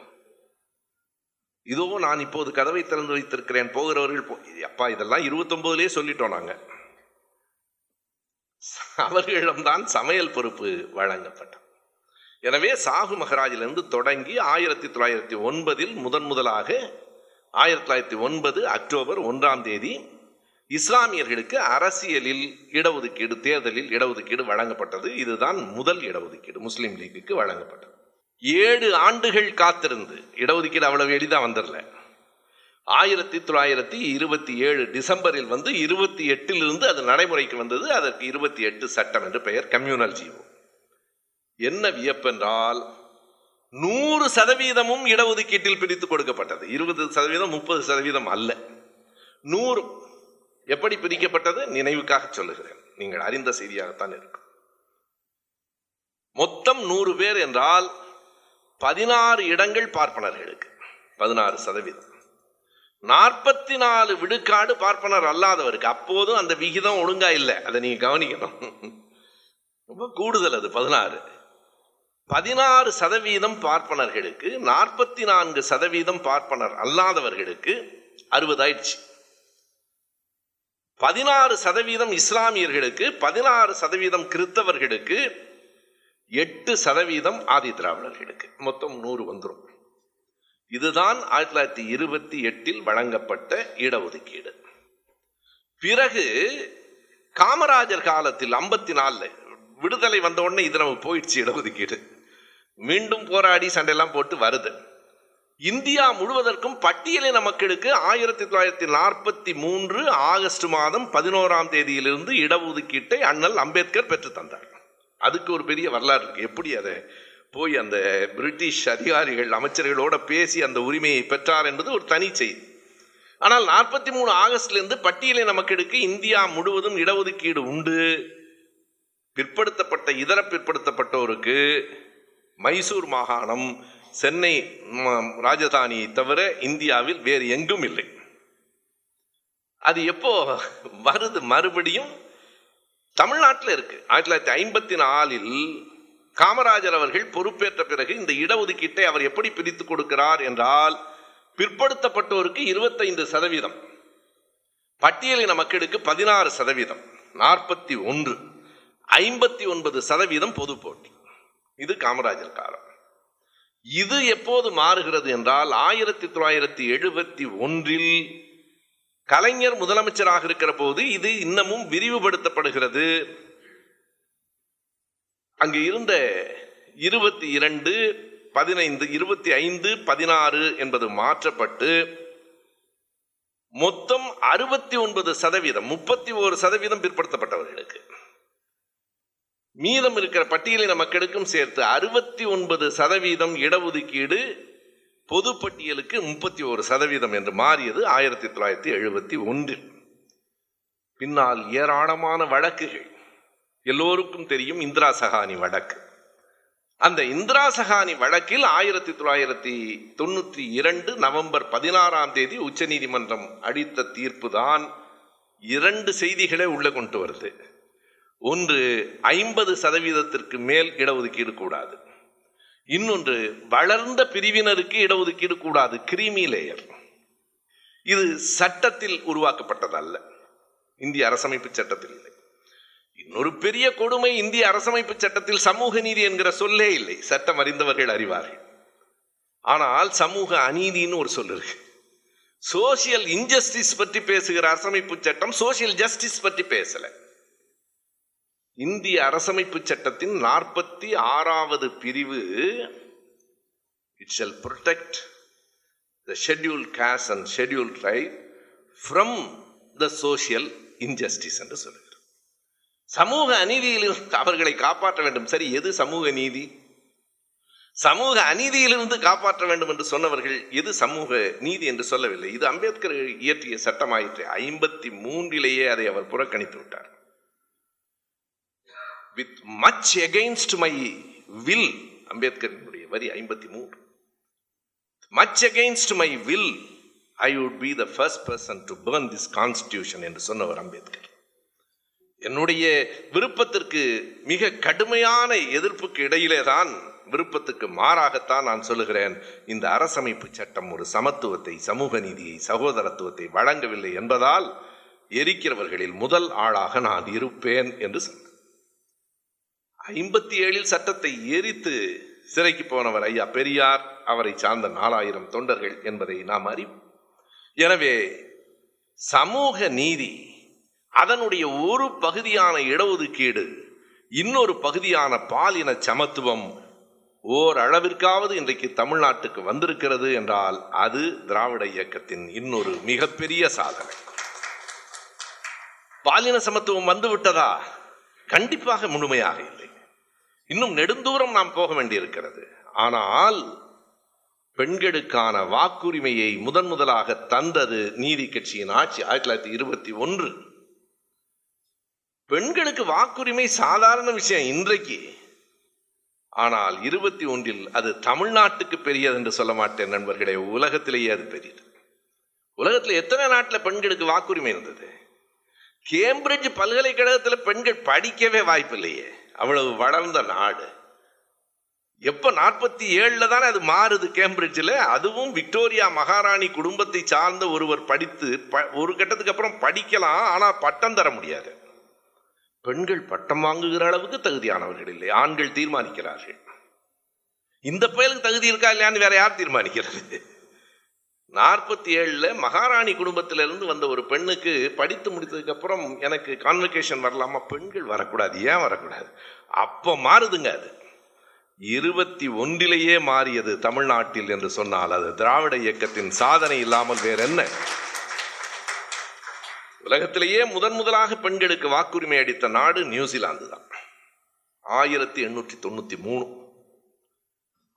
இதோ நான் இப்போது கதவை திறந்து வைத்திருக்கிறேன். போகிறவர்கள் போ அப்பா இதெல்லாம் இருபத்தொம்போதுலேயே சொல்லிட்டோம் நாங்கள் அவர்களிடம்தான் சமையல் பொறுப்பு வழங்கப்பட்டது. எனவே சாகு மகராஜிலிருந்து தொடங்கி ஆயிரத்தி தொள்ளாயிரத்தி ஒன்பதில் முதன் முதலாக ஆயிரத்தி தொள்ளாயிரத்தி ஒன்பது அக்டோபர் ஒன்றாம் தேதி இஸ்லாமியர்களுக்கு அரசியலில் இடஒதுக்கீடு தேர்தலில் இடஒதுக்கீடு வழங்கப்பட்டது. இதுதான் முதல் இடஒதுக்கீடு முஸ்லீம் லீக்குக்கு வழங்கப்பட்டது. ஏழு ஆண்டுகள் காத்திருந்து இடஒதுக்கீடு அவ்வளவு எளிதாக வந்துடல ஆயிரத்தி தொள்ளாயிரத்தி இருபத்தி ஏழு டிசம்பரில் வந்து இருபத்தி எட்டிலிருந்து அது நடைமுறைக்கு வந்தது. அதற்கு இருபத்தி எட்டு சட்டம் என்று பெயர் கம்யூனல் ஜீவோ என்ன வியப்பென்றால் நூறு சதவீதமும் இடஒதுக்கீட்டில் பிரித்து கொடுக்கப்பட்டது. இருபது சதவீதம் முப்பது சதவீதம் அல்ல. நூறு எப்படி பிரிக்கப்பட்டது? நினைவுக்காக சொல்லுகிறேன். நீங்கள் அறிந்த செய்தியாகத்தான் இருக்கும். மொத்தம் நூறு பேர் என்றால் பதினாறு இடங்கள் பார்ப்பனர்களுக்கு. பதினாறு சதவீதம். நாற்பத்தி நாலு விடுக்காடு பார்ப்பனர் அல்லாதவருக்கு. அப்போதும் அந்த விகிதம் ஒழுங்கா இல்லை. அதை நீங்க கவனிக்கணும். ரொம்ப கூடுதல் அது பதினாறு. பதினாறு சதவீதம் பார்ப்பனர்களுக்கு நாற்பத்தி நான்கு சதவீதம் பார்ப்பனர் அல்லாதவர்களுக்கு அறுபதாயிடுச்சு பதினாறு சதவீதம் இஸ்லாமியர்களுக்கு பதினாறு சதவீதம் கிறித்தவர்களுக்கு எட்டு சதவீதம் ஆதி திராவிடர்களுக்கு. மொத்தம் நூறு வந்துடும் இதுதான் ஆயிரத்தி தொள்ளாயிரத்தி இருபத்தி எட்டில் வழங்கப்பட்ட இடஒதுக்கீடு. பிறகு காமராஜர் காலத்தில் ஐம்பத்தி நாலுல விடுதலை வந்த உடனே இது நம்ம போயிடுச்சு இடஒதுக்கீடு. மீண்டும் போராடி சண்டையெல்லாம் போட்டு வருது. இந்தியா முழுவதற்கும் பட்டியலின மக்களுக்கு ஆயிரத்தி தொள்ளாயிரத்தி நாற்பத்தி மூன்று ஆகஸ்ட் மாதம் பதினோராம் தேதியிலிருந்து இடஒதுக்கீட்டை அண்ணல் அம்பேத்கர் பெற்று தந்தார். அதுக்கு ஒரு பெரிய வரலாறு இருக்கு. எப்படி அதை போய் அந்த பிரிட்டிஷ் அதிகாரிகள் அமைச்சர்களோட பேசி அந்த உரிமையை பெற்றார் என்பது ஒரு தனி செய்தி ஆனால் நாற்பத்தி மூணு ஆகஸ்ட்லேருந்து பட்டியலின மக்களுக்கு இந்தியா முழுவதும் இடஒதுக்கீடு உண்டு. பிற்படுத்தப்பட்ட இதர பிற்படுத்தப்பட்டோருக்கு மைசூர் மாகாணம் சென்னை ராஜதானியை தவிர இந்தியாவில் வேறு எங்கும் இல்லை. அது எப்போ வருது? மறுபடியும் தமிழ்நாட்டில் இருக்கு. ஆயிரத்தி தொள்ளாயிரத்தி ஐம்பத்தி நாலில் காமராஜர் அவர்கள் பொறுப்பேற்ற பிறகு இந்த இடஒதுக்கீட்டை அவர் எப்படி பிரித்து கொடுக்கிறார் என்றால் பிற்படுத்தப்பட்டோருக்கு இருபத்தைந்து சதவீதம் பட்டியலின மக்களுக்கு பதினாறு சதவீதம் நாற்பத்தி ஒன்று ஐம்பத்தி ஒன்பது சதவீதம் பொது போட்டி. இது காமராஜர் காலம். இது எப்போது மாறுகிறது என்றால் ஆயிரத்தி தொள்ளாயிரத்தி எழுபத்தி ஒன்றில் கலைஞர் முதலமைச்சராக இருக்கிற போது இது இன்னமும் விரிவுபடுத்தப்படுகிறது. அங்கு இருந்த இருபத்தி இரண்டு பதினைந்து இருபத்தி ஐந்து பதினாறு என்பது மாற்றப்பட்டு மொத்தம் அறுபத்தி ஒன்பது சதவீதம் முப்பத்தி ஒரு சதவீதம் பிற்படுத்தப்பட்டவர்களுக்கு. மீதம் இருக்கிற பட்டியலின மக்களுக்கும் சேர்த்து அறுபத்தி ஒன்பது சதவீதம் இடஒதுக்கீடு பொது பட்டியலுக்கு முப்பத்தி ஒரு சதவீதம் என்று மாறியது ஆயிரத்தி தொள்ளாயிரத்தி எழுபத்தி ஒன்றில். பின்னால் ஏராளமான வழக்குகள். எல்லோருக்கும் தெரியும் இந்திரா சகானி வழக்கு. அந்த இந்திரா சகானி வழக்கில் ஆயிரத்தி தொள்ளாயிரத்தி தொண்ணூற்றி இரண்டு நவம்பர் பதினாறாம் தேதி உச்சநீதிமன்றம் அளித்த தீர்ப்பு தான் இரண்டு செய்திகளை உள்ள கொண்டு வருது. ஒன்று ஐம்பது சதவீதத்திற்கு மேல் இடஒதுக்கீடு கூடாது. இன்னொன்று வளர்ந்த பிரிவினருக்கு இடஒதுக்கீடு கூடாது. கிரீமி லேயர் இது சட்டத்தில் உருவாக்கப்பட்டதல்ல. இந்திய அரசமைப்பு சட்டத்தில் இல்லை. இன்னொரு பெரிய கொடுமை இந்திய அரசமைப்பு சட்டத்தில் சமூக நீதி என்கிற சொல்லே இல்லை. சட்டம் அறிந்தவர்கள் அறிவார்கள். ஆனால் சமூக அநீதின்னு ஒரு சொல் இருக்கு. சோசியல் இன்ஜஸ்டிஸ் பற்றி பேசுகிற அரசமைப்பு சட்டம் சோசியல் ஜஸ்டிஸ் பற்றி பேசலை. இந்திய அரசமைப்பு சட்டத்தின் நாற்பத்தி ஆறாவது பிரிவு it shall protect the schedule caste and schedule tribe from the social injustice என்று சொல்லுகிறது. சமூக அநீதியிலிருந்து அவர்களை காப்பாற்ற வேண்டும். சரி எது சமூக நீதி? சமூக அநீதியிலிருந்து காப்பாற்ற வேண்டும் என்று சொன்னவர்கள் எது சமூக நீதி என்று சொல்லவில்லை. இது அம்பேத்கர் இயற்றிய சட்டமாயிற்று. ஐம்பத்தி மூன்றிலேயே அதை அவர் புறக்கணித்து விட்டார். With much against my will அம்பேத்கரினுடைய வரி ஐம்பத்தி மூன்று much against my will I would be the first person to burn this constitution என்று சொன்னவர் அம்பேத்கர். என்னுடைய விருப்பத்திற்கு மிக கடுமையான எதிர்ப்புக்கு இடையிலே தான் விருப்பத்துக்கு மாறாகத்தான் நான் சொல்லுகிறேன் இந்த அரசமைப்பு சட்டம் ஒரு சமத்துவத்தை சமூக நீதியை சகோதரத்துவத்தை வழங்கவில்லை என்பதால் எரிக்கிறவர்களில் முதல் ஆளாக நான் இருப்பேன் என்று சொன்னார். ஐம்பத்தி ஏழில் சட்டத்தை எரித்து சிறைக்கு போனவர் ஐயா பெரியார். அவரை சார்ந்த நாலாயிரம் தொண்டர்கள் என்பதை நாம் அறிவோம். எனவே சமூக நீதி அதனுடைய ஒரு பகுதியான இடஒதுக்கீடு இன்னொரு பகுதியான பாலின சமத்துவம் ஓரளவிற்காவது இன்றைக்கு தமிழ்நாட்டுக்கு வந்திருக்கிறது என்றால் அது திராவிட இயக்கத்தின் இன்னொரு மிகப்பெரிய சாதனை. பாலின சமத்துவம் வந்து விட்டதா கண்டிப்பாக முழுமையாக இல்லை. இன்னும் நெடுந்தூரம் நாம் போக வேண்டியிருக்கிறது. ஆனால் பெண்களுக்கான வாக்குரிமையை முதன் முதலாக தந்தது நீதி கட்சியின் ஆட்சி ஆயிரத்தி தொள்ளாயிரத்தி இருபத்தி ஒன்று. பெண்களுக்கு வாக்குரிமை சாதாரண விஷயம் இன்றைக்கு. ஆனால் இருபத்தி ஒன்றில் அது தமிழ்நாட்டுக்கு பெரியது என்று சொல்ல மாட்டேன் நண்பர்களே உலகத்திலேயே அது பெரியது. உலகத்தில் எத்தனை நாட்டில் பெண்களுக்கு வாக்குரிமை இருந்தது? கேம்பிரிட்ஜ் பல்கலைக்கழகத்தில் பெண்கள் படிக்கவே வாய்ப்பில்லையே. அவ்வளவு வளர்ந்த நாடு. எப்போ நாற்பத்தி ஏழில் தானே அது மாறுது கேம்பிரிட்ஜில்? அதுவும் விக்டோரியா மகாராணி குடும்பத்தை சார்ந்த ஒருவர் படித்து ப ஒரு கட்டத்துக்கு அப்புறம் படிக்கலாம் ஆனால் பட்டம் தர முடியாது. பெண்கள் பட்டம் வாங்குகிற அளவுக்கு தகுதியானவர்கள் இல்லை. ஆண்கள் தீர்மானிக்கிறார்கள். இந்த பயலுக்கு தகுதி இருக்கா இல்லையான்னு வேற யார் தீர்மானிக்கிறது? நாற்பத்தி ஏழுல மகாராணி குடும்பத்திலிருந்து வந்த ஒரு பெண்ணுக்கு படித்து முடித்ததுக்கப்புறம் எனக்கு கான்வெகேஷன் வரலாமா? பெண்கள் வரக்கூடாது. ஏன் வரக்கூடாது? அப்போ மாறுதுங்க அது. இருபத்தி ஒன்றிலேயே மாறியது தமிழ்நாட்டில் என்று சொன்னால் அது திராவிட இயக்கத்தின் சாதனை இல்லாமல் வேற என்ன உலகத்திலேயே முதன் முதலாக பெண்களுக்கு வாக்குரிமை அளித்த நாடு நியூசிலாந்து தான். ஆயிரத்தி எண்ணூற்றி தொண்ணூத்தி மூணு.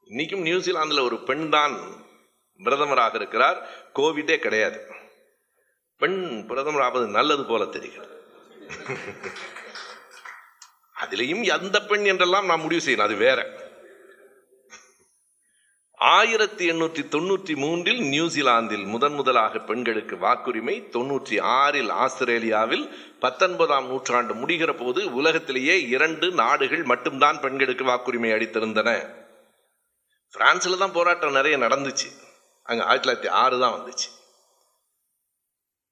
இன்னைக்கும் நியூசிலாந்தில் ஒரு பெண் தான் பிரதமராக இருக்கிறார். கோவிடே கிடையாது. பெண் பிரதமர் ஆவது நல்லது போல தெரிகிறது. [LAUGHS] அதிலையும் எந்த பெண் என்றெல்லாம் நாம் முடிவு செய்யணும். அது வேற. ஆயிரத்தி எண்ணூற்றி தொண்ணூற்றி மூன்றில் நியூசிலாந்தில் முதன் முதலாக பெண்களுக்கு வாக்குரிமை தொண்ணூற்றி ஆறில் ஆஸ்திரேலியாவில் பத்தொன்பதாம் நூற்றாண்டு முடிகிற போது உலகத்திலேயே இரண்டு நாடுகள் மட்டும்தான் பெண்களுக்கு வாக்குரிமை அளித்திருந்தன. பிரான்ஸ்ல தான் போராட்டம் நிறைய நடந்துச்சு. அங்கே ஆயிரத்தி தொள்ளாயிரத்தி ஆறு தான் வந்துச்சு.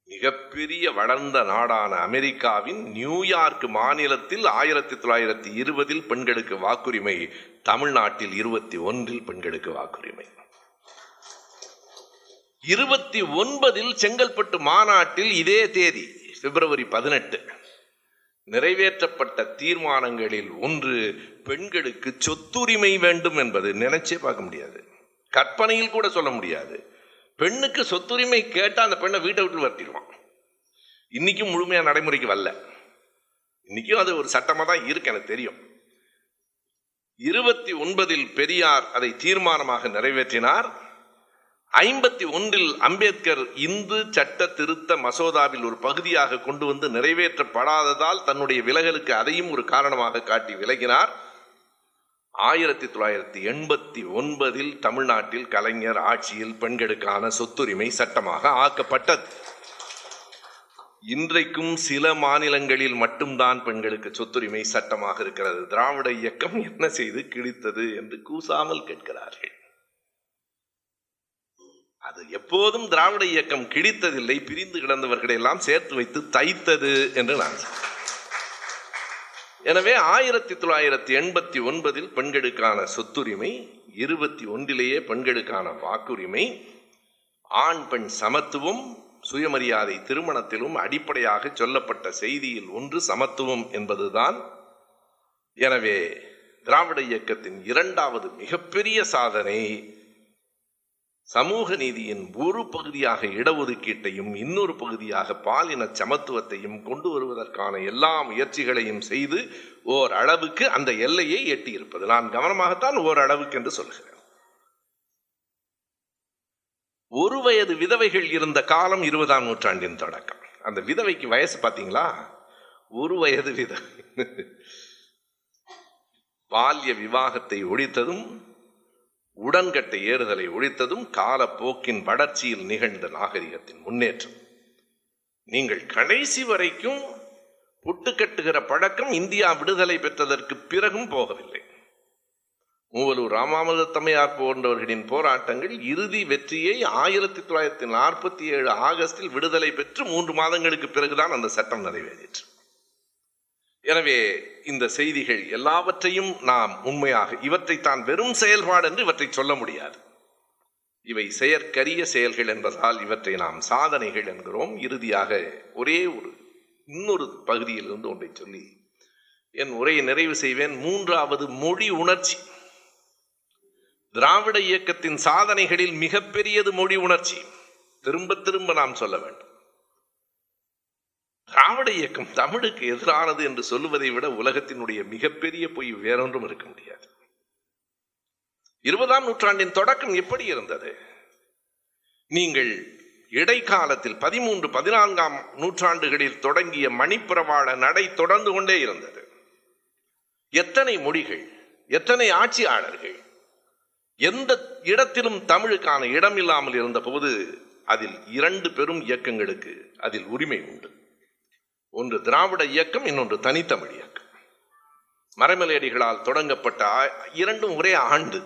மிகப்பெரிய வளர்ந்த நாடான அமெரிக்காவின் நியூயார்க் மாநிலத்தில் ஆயிரத்தி தொள்ளாயிரத்தி இருபதில் பெண்களுக்கு வாக்குரிமை தமிழ்நாட்டில் இருபத்தி ஒன்றில் பெண்களுக்கு வாக்குரிமை. இருபத்தி ஒன்பதில் செங்கல்பட்டு மாநாட்டில் இதே தேதி பிப்ரவரி பதினெட்டு நிறைவேற்றப்பட்ட தீர்மானங்களில் ஒன்று பெண்களுக்கு சொத்துரிமை வேண்டும் என்பது. நினைச்சே பார்க்க முடியாது. கற்பனையில் கூட சொல்ல முடியாது. பெண்ணுக்கு சொத்துரிமை கேட்டால் அந்த பெண்ணை வீட்டை விட்டு வரட்டிடுவான் இன்னைக்கும் முழுமையாக நடைமுறைக்கு வரல. இன்னைக்கும் அது ஒரு சட்டமா தான் இருக்கு எனக்கு தெரியும். இருபத்தி ஒன்பதில் பெரியார் அதை தீர்மானமாக நிறைவேற்றினார். ஐம்பத்தி ஒன்றில் அம்பேத்கர் இந்து சட்ட திருத்த மசோதாவில் ஒரு பகுதியாக கொண்டு வந்து நிறைவேற்றப்படாததால் தன்னுடைய விலகலுக்கு அதையும் ஒரு காரணமாக காட்டி விலகினார். ஆயிரத்தி தொள்ளாயிரத்தி எண்பத்தி ஒன்பதில் தமிழ்நாட்டில் கலைஞர் ஆட்சியில் பெண்களுக்கான சொத்துரிமை சட்டமாக ஆக்கப்பட்டது. இன்றைக்கும் சில மாநிலங்களில் மட்டும்தான் பெண்களுக்கு சொத்துரிமை சட்டமாக இருக்கிறது. திராவிட இயக்கம் என்ன செய்து கிழித்தது என்று கூசாமல் கேட்கிறார்கள். அது எப்போதும் திராவிட இயக்கம் கிழித்ததில்லை பிரிந்து கிடந்தவர்களை எல்லாம் சேர்த்து வைத்து தைத்தது என்று நான் சொல்றேன். எனவே ஆயிரத்தி தொள்ளாயிரத்தி எண்பத்தி ஒன்பதில் பெண்களுக்கான சொத்துரிமை இருபத்தி ஒன்றிலேயே பெண்களுக்கான வாக்குரிமை ஆண் பெண் சமத்துவம் சுயமரியாதை திருமணத்திலும் அடிப்படையாக சொல்லப்பட்ட செய்தியில் ஒன்று சமத்துவம் என்பதுதான். எனவே திராவிட இயக்கத்தின் இரண்டாவது மிகப்பெரிய சாதனை சமூக நீதியின் ஒரு பகுதியாக இடஒதுக்கீட்டையும் இன்னொரு பகுதியாக பாலின சமத்துவத்தையும் கொண்டு வருவதற்கான எல்லா முயற்சிகளையும் செய்து ஓர் அளவுக்கு அந்த எல்லையை எட்டியிருப்பது. நான் கவனமாகத்தான் ஓர் அளவுக்கு என்று சொல்கிறேன். ஒரு வயது விதவைகள் இருந்த காலம் இருபதாம் நூற்றாண்டின் தொடக்கம். அந்த விதவைக்கு வயசு பார்த்தீங்களா? ஒரு வயது விதவை. பால்ய விவாகத்தை ஒழித்ததும் உடன்கட்டை ஏறுதலை ஒழித்ததும் காலப்போக்கின் வளர்ச்சியில் நிகழ்ந்த நாகரிகத்தின் முன்னேற்றம். நீங்கள் கடைசி வரைக்கும் புட்டு கட்டுகிற பழக்கம் இந்தியா விடுதலை பெற்றதற்கு பிறகும் போகவில்லை. மூவலூர் ராமாமிர்த தமையார் போன்றவர்களின் போராட்டங்கள் இறுதி வெற்றியை ஆயிரத்தி தொள்ளாயிரத்தி நாற்பத்தி ஏழு ஆகஸ்டில் விடுதலை பெற்று மூன்று மாதங்களுக்கு பிறகுதான் அந்த சட்டம் நிறைவேறிற்று. எனவே இந்த செய்திகள் எல்லாவற்றையும் நாம் உண்மையாக இவற்றை தான் வெறும் செயல்பாடு என்று இவற்றை சொல்ல முடியாது. இவை செயற்கரிய செயல்கள் என்பதால் இவற்றை நாம் சாதனைகள் என்கிறோம். இறுதியாக ஒரே ஒரு இன்னொரு பகுதியிலிருந்து ஒன்றை சொல்லி என் உரையை நிறைவு செய்வேன். மூன்றாவது மொழி உணர்ச்சி. திராவிட இயக்கத்தின் சாதனைகளில் மிகப்பெரியது மொழி உணர்ச்சி. திரும்ப திரும்ப நாம் சொல்ல வேண்டும். திராவிட இயக்கம் தமிழுக்கு எதிரானது என்று சொல்லுவதை விட உலகத்தினுடைய மிகப்பெரிய பொய் வேறொன்றும் இருக்க முடியாது. இருபதாம் நூற்றாண்டின் தொடக்கம் எப்படி இருந்தது? நீங்கள் இடைக்காலத்தில் பதிமூன்று பதினான்காம் நூற்றாண்டுகளில் தொடங்கிய மணிப்பிரவாள நடை தொடர்ந்து கொண்டே இருந்தது. எத்தனை மொழிகள் எத்தனை ஆட்சியாளர்கள் எந்த இடத்திலும் தமிழுக்கான இடம் இல்லாமல் இருந்த போது அதில் இரண்டு பெரும் இயக்கங்களுக்கு அதில் உரிமை உண்டு. ஒன்று திராவிட இயக்கம் இன்னொன்று தனித்தமிழ் இயக்கம். மறைமலையடிகளால் தொடங்கப்பட்ட இரண்டும் ஒரே ஆண்டு.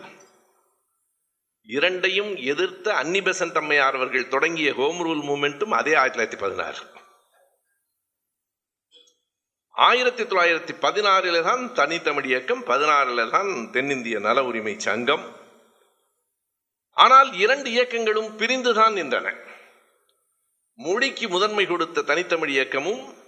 இரண்டையும் எதிர்த்த அன்னி தம்மையார் அவர்கள் தொடங்கிய ஹோம் ரூல் மூமெண்ட்டும் அதே ஆயிரத்தி தொள்ளாயிரத்தி பதினாறு. ஆயிரத்தி தொள்ளாயிரத்தி பதினாறில் தான் தனித்தமிழ் இயக்கம் பதினாறில் தான் தென்னிந்திய நல உரிமை சங்கம். ஆனால் இரண்டு இயக்கங்களும் பிரிந்துதான் நின்றன. மொழிக்கு முதன்மை கொடுத்த தனித்தமிழ் இயக்கமும்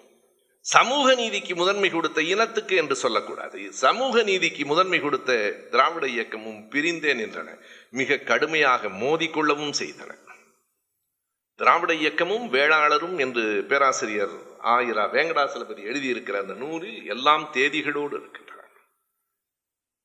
சமூக நீதிக்கு முதன்மை கொடுத்த இனத்துக்கு என்று சொல்லக்கூடாது. சமூக நீதிக்கு முதன்மை கொடுத்த திராவிட இயக்கமும் பிரிந்தே நின்றன. மிக கடுமையாக மோதிக்கொள்ளவும் செய்தன. திராவிட இயக்கமும் வேளாளரும் என்று பேராசிரியர் ஆயிரா வேங்கடாசலபதி எழுதியிருக்கிற அந்த நூலில் எல்லாம் தேதிகளோடு இருக்கின்றன.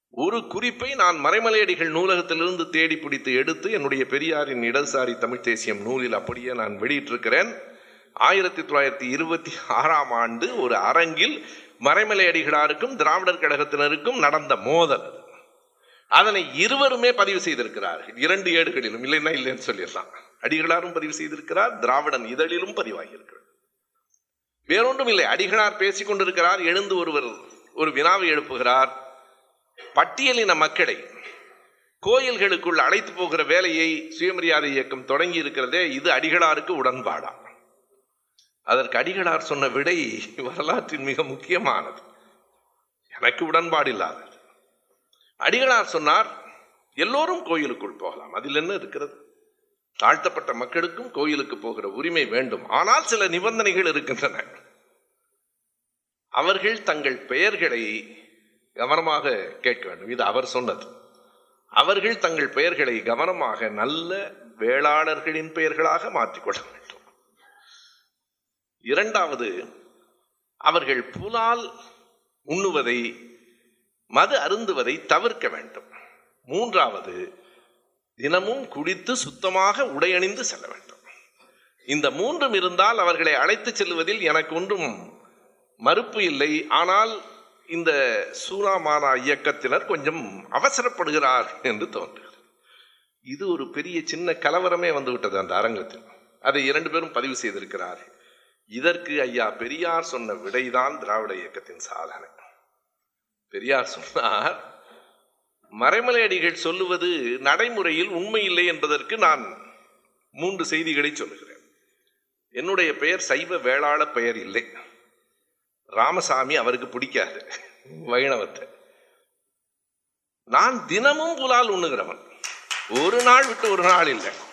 ஒரு குறிப்பை நான் மறைமலையடிகள் நூலகத்திலிருந்து தேடி பிடித்து எடுத்து என்னுடைய பெரியாரின் இடதுசாரி தமிழ் தேசியம் நூலில் அப்படியே நான் வெளியிட்டிருக்கிறேன். ஆயிரத்தி தொள்ளாயிரத்தி இருபத்தி ஆறாம் ஆண்டு ஒரு அரங்கில் மறைமலை அடிகளாருக்கும் திராவிடர் கழகத்தினருக்கும் நடந்த மோதல். அதனை இருவருமே பதிவு செய்திருக்கிறார்கள் இரண்டு ஏடுகளிலும் இல்லைன்னா இல்லைன்னு சொல்லிடலாம். அடிகளாரும் பதிவு செய்திருக்கிறார் திராவிடன் இதழிலும் பதிவாகியிருக்கிறார் வேறொன்றும் இல்லை அடிகளார் பேசிக் கொண்டிருக்கிறார் எழுந்து ஒருவர் ஒரு வினாவை எழுப்புகிறார். பட்டியலின மக்களை கோயில்களுக்குள் அழைத்து போகிற வேலையை சுயமரியாதை இயக்கம் தொடங்கி இருக்கிறதே இது அடிகளாருக்கு உடன்பாடா? அதற்கு அடிகளார் சொன்ன விடை வரலாற்றின் மிக முக்கியமானது. எனக்கு உடன்பாடு இல்லாதது அடிகளார் சொன்னார் எல்லோரும் கோயிலுக்குள் போகலாம். அதில் என்ன இருக்கிறது? தாழ்த்தப்பட்ட மக்களுக்கும் கோயிலுக்கு போகிற உரிமை வேண்டும். ஆனால் சில நிபந்தனைகள் இருக்கின்றன. அவர்கள் தங்கள் பெயர்களை கவனமாக கேட்க வேண்டும். இது அவர் சொன்னது. அவர்கள் தங்கள் பெயர்களை கவனமாக நல்ல வேளாளர்களின் பெயர்களாக மாற்றிக்கொள்ள வேண்டும். இரண்டாவது அவர்கள் புலால் உண்ணுவதை மது அருந்துவதை தவிர்க்க வேண்டும். மூன்றாவது தினமும் குடித்து சுத்தமாக உடையணிந்து செல்ல வேண்டும். இந்த மூன்றும் இருந்தால் அவர்களை அழைத்து செல்வதில் எனக்கு ஒன்றும் மறுப்பு இல்லை. ஆனால் இந்த சூனாமானா இயக்கத்தினர் கொஞ்சம் அவசரப்படுகிறார் என்று தோன்றுகிறது. இது ஒரு பெரிய சின்ன கலவரமே வந்துவிட்டது அந்த அரங்கத்தில். அதை இரண்டு பேரும் பதிவு செய்திருக்கிறார்கள். இதற்கு ஐயா பெரியார் சொன்ன விடைதான் திராவிட இயக்கத்தின் சாதனை. பெரியார் சொன்னார் மறைமலையடிகள் சொல்லுவது நடைமுறையில் உண்மை இல்லை என்பதற்கு நான் மூன்று செய்திகளை சொல்லுகிறேன். என்னுடைய பெயர் சைவ வேளாள பெயர் இல்லை. ராமசாமி அவருக்கு பிடிக்காது வைணவத்தை. நான் தினமும் புலால் உண்ணுகிறவன். ஒரு நாள் விட்டு ஒரு நாள் இல்லை.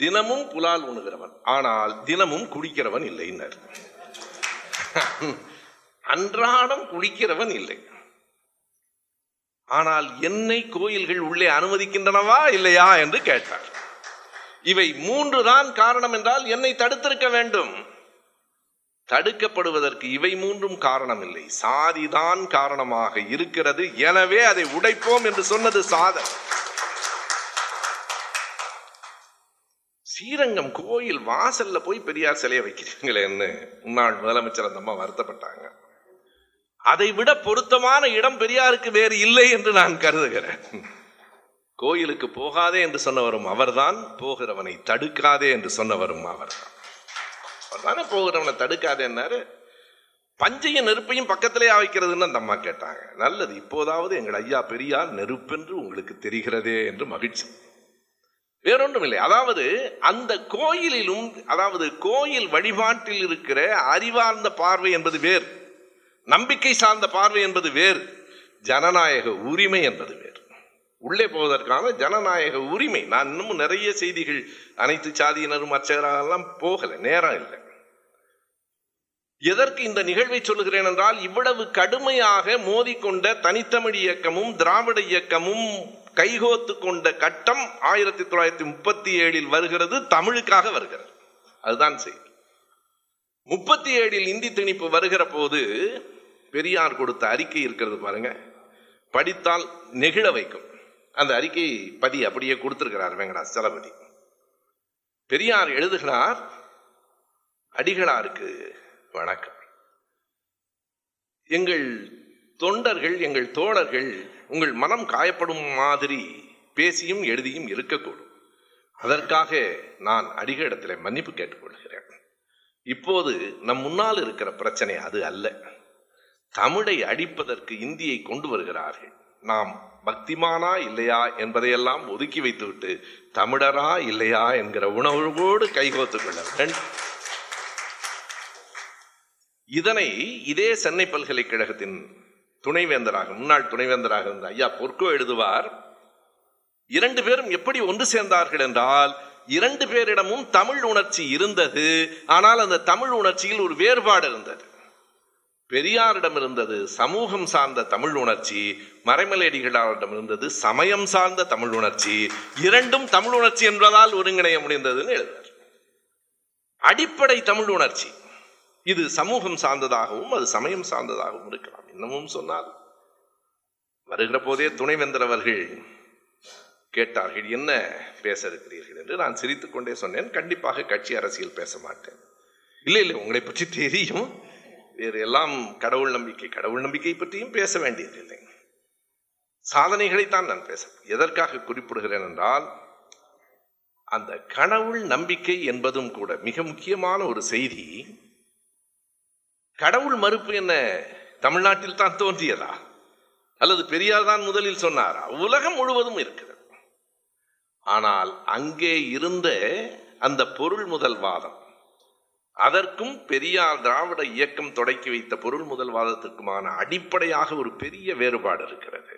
தினமும் புலால் உண்ணுகிறவன். ஆனால் தினமும் குடிக்கிறவன் இல்லைன்னர் அன்றாடம் குடிக்கிறவன் இல்லை. ஆனால் என்னை கோயில்கள் உள்ளே அனுமதிக்கின்றனவா இல்லையா என்று கேட்டார். இவை மூன்று தான் காரணம் என்றால் என்னை தடுத்திருக்க வேண்டும். தடுக்கப்படுவதற்கு இவை மூன்றும் காரணம் இல்லை சாதிதான் காரணமாக இருக்கிறது. எனவே அதை உடைப்போம் என்று சொன்னது சாதம் ஸ்ரீரங்கம் கோயில் வாசல்ல போய் பெரியார் சிலையை வைக்கிறீங்களேன்னு முன்னாள் முதலமைச்சர் அந்த அம்மா வருத்தப்பட்டாங்க. அதை விட பொருத்தமான இடம் பெரியாருக்கு வேறு இல்லை என்று நான் கருதுகிறேன். கோயிலுக்கு போகாதே என்று சொன்னவரும் அவர்தான் போகிறவனை தடுக்காதே என்று சொன்னவரும் அவர்தான். அவர்தானே போகிறவனை தடுக்காதேன்னாரு. பஞ்சையும் நெருப்பையும் பக்கத்திலே வைக்கிறதுன்னு அந்த அம்மா கேட்டாங்க. நல்லது இப்போதாவது எங்கள் ஐயா பெரியார் நெருப்பென்று உங்களுக்கு தெரிகிறதே என்று மகிழ்ச்சி. வேறொன்றும் இல்லை அதாவது அந்த கோயிலிலும் அதாவது கோயில் வழிபாட்டில் இருக்கிற அறிவார்ந்த பார்வை என்பது வேறு. நம்பிக்கை சார்ந்த பார்வை என்பது வேறு. ஜனநாயக உரிமை என்பது வேறு. உள்ளே போவதற்கான ஜனநாயக உரிமை. நான் இன்னமும் நிறைய செய்திகள் அனைத்து சாதியினரும் அர்ச்சகரெல்லாம் போகலை. நேரம் இல்லை. எதற்கு இந்த நிகழ்வை சொல்லுகிறேன் என்றால் இவ்வளவு கடுமையாக மோதிக்கொண்ட தனித்தமிழ் இயக்கமும் திராவிட இயக்கமும் கைகோத்து கொண்ட கட்டம் ஆயிரத்தி தொள்ளாயிரத்தி முப்பத்தி ஏழில் வருகிறது தமிழுக்காக வருகிறது. அதுதான் செய்தி. முப்பத்தி ஏழில் இந்தி திணிப்பு வருகிற போது பெரியார் கொடுத்த அறிக்கை இருக்கிறது பாருங்க. படித்தால் நெகிழ வைக்கும். அந்த அறிக்கை பதி அப்படியே கொடுத்திருக்கிறார் வெங்கடாச்சலபதி பெரியார் எழுதுகிறார் அடிகளாருக்கு வணக்கம். எங்கள் தொண்டர்கள் எங்கள் தோழர்கள் உங்கள் மனம் காயப்படும் மாதிரி பேசியும் எழுதியும் இருக்கக்கூடும். அதற்காக நான் அடிக இடத்துல மன்னிப்பு கேட்டுக்கொள்கிறேன். இப்போது நம் முன்னால் இருக்கிற பிரச்சனை அது அல்ல. தமிழை அடிப்பதற்கு இந்தியை கொண்டு வருகிறார்கள். நாம் பக்திமானா இல்லையா என்பதையெல்லாம் ஒதுக்கி வைத்துவிட்டு தமிழரா இல்லையா என்கிற உணர்வோடு கைகோத்துக் கொள்ள வேண்டும் இதனை இதே சென்னை பல்கலைக்கழகத்தின் துணைவேந்தராக முன்னாள் துணைவேந்தராக இருந்த ஐயா பொற்கோ எழுதுவார் இரண்டு பேரும் எப்படி ஒன்று சேர்ந்தார்கள் என்றால் இரண்டு பேரிடமும் தமிழ் உணர்ச்சி இருந்தது ஆனால் அந்த தமிழ் உணர்ச்சியில் ஒரு வேறுபாடு இருந்தது. பெரியாரிடம் இருந்தது சமூகம் சார்ந்த தமிழ் உணர்ச்சி மறைமலையடிகளாரிடம் இருந்தது சமயம் சார்ந்த தமிழ் உணர்ச்சி இரண்டும் தமிழ் உணர்ச்சி என்பதால் ஒருங்கிணைய முடிந்ததுன்னு எழுதுறார் அடிப்படை தமிழ் உணர்ச்சி இது சமூகம் சார்ந்ததாகவும் அது சமயம் சார்ந்ததாகவும் இருக்கலாம். இன்னமும் சொன்னால் வருகிற போதே துணைவேந்தர் அவர்கள் கேட்டார்கள் என்ன பேச இருக்கிறீர்கள்? என்று நான் சிரித்துக்கொண்டே சொன்னேன். கண்டிப்பாக கட்சி அரசியல் பேச மாட்டேன். இல்லை இல்லை உங்களை பற்றி தெரியும். வேறு எல்லாம் கடவுள் நம்பிக்கை கடவுள் நம்பிக்கை பற்றியும் பேச வேண்டியதில்லை. சாதனைகளைத்தான் நான் பேச எதற்காக குறிப்பிடுகிறேன் என்றால் அந்த கடவுள் நம்பிக்கை என்பதும் கூட மிக முக்கியமான ஒரு செய்தி. கடவுள் மறுப்பு என்ன? தமிழ்நாட்டில் தான் தோன்றியதா? அல்லது பெரியார் தான் முதலில் சொன்னாரா? உலகம் முழுவதும் இருக்கிறது. ஆனால் அங்கே இருந்த அந்த பொருள் முதல் வாதம் அதற்கும் பெரியார் திராவிட இயக்கம் தொடக்கி வைத்த பொருள் முதல் வாதத்திற்குமான அடிப்படையாக ஒரு பெரிய வேறுபாடு இருக்கிறது.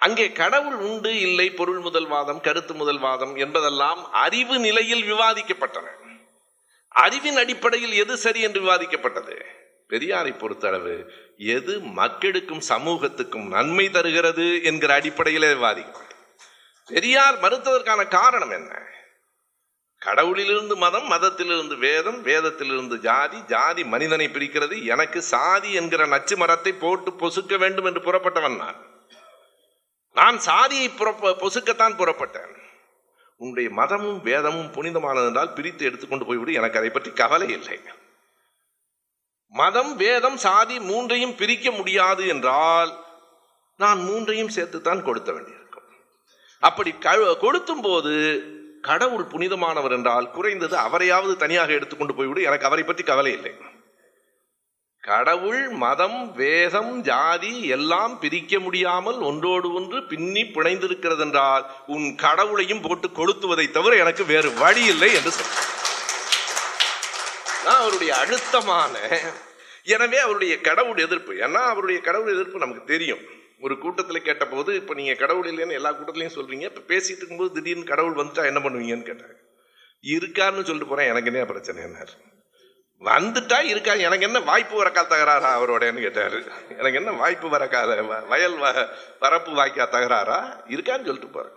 அங்கே கடவுள் உண்டு இல்லை பொருள் முதல் வாதம் கருத்து முதல் வாதம் என்பதெல்லாம் அறிவு நிலையில் விவாதிக்கப்பட்டன. அறிவின் அடிப்படையில் எது சரி என்று விவாதிக்கப்பட்டது? பெரியாரை பொறுத்தளவு எது மக்களுக்கும் சமூகத்துக்கும் நன்மை தருகிறது என்கிற அடிப்படையிலே விவாதிக்கப்பட்டது. பெரியார் மறுத்ததற்கான காரணம் என்ன? கடவுளிலிருந்து மதம் மதத்திலிருந்து வேதம் வேதத்திலிருந்து ஜாதி ஜாதி மனிதனை பிரிக்கிறது எனக்கு சாதி என்கிற நச்சு மரத்தை போட்டு பொசுக்க வேண்டும் என்று புறப்பட்டவன் நான். நான் சாதியை புறப்ப பொசுக்கத்தான் புறப்பட்டேன். உன்னுடைய மதமும் வேதமும் புனிதமானது என்றால் பிரித்து எடுத்துக்கொண்டு போய்விடு எனக்கு அதை பற்றி கவலை இல்லை. மதம் வேதம் சாதி மூன்றையும் பிரிக்க முடியாது என்றால் நான் மூன்றையும் சேர்த்துத்தான் கொடுத்த வேண்டியிருக்கும். அப்படி கொடுத்தும் போது கடவுள் புனிதமானவர் என்றால் குறைந்தது அவரையாவது தனியாக எடுத்துக்கொண்டு போய்விடு. எனக்கு அவரை பற்றி கவலை இல்லை. கடவுள் மதம் வேதம் ஜாதி எல்லாம் பிரிக்க முடியாமல் ஒன்றோடு ஒன்று பின்னி பிணைந்திருக்கிறது என்றால் உன் கடவுளையும் போட்டு கொளுத்துவதை தவிர எனக்கு வேறு வழி இல்லை என்று நான் அவருடைய அழுத்தமான எனவே அவருடைய கடவுள் எதிர்ப்பு. ஏன்னா அவருடைய கடவுள் எதிர்ப்பு நமக்கு தெரியும். ஒரு கூட்டத்தில் கேட்டபோது இப்போ நீங்கள் கடவுள் இல்லைன்னு எல்லா கூட்டத்திலையும் சொல்கிறீங்க இப்போ பேசிட்டு இருக்கும்போது திடீர்னு கடவுள் வந்துட்டா என்ன பண்ணுவீங்கன்னு கேட்டாங்க இருக்காருன்னு சொல்லிட்டு போகிறேன் எனக்கு என்ன பிரச்சனை என்ன? வந்துட்டா இருக்கா? எனக்கு என்ன வாய்ப்பு வரக்கா தகராறா அவரோடன்னு கேட்டார். எனக்கு என்ன வாய்ப்பு வரக்காத வயல் வ- வரப்பு வாய்க்கா தகராறா? இருக்கான்னு சொல்லிட்டு போகிறேன்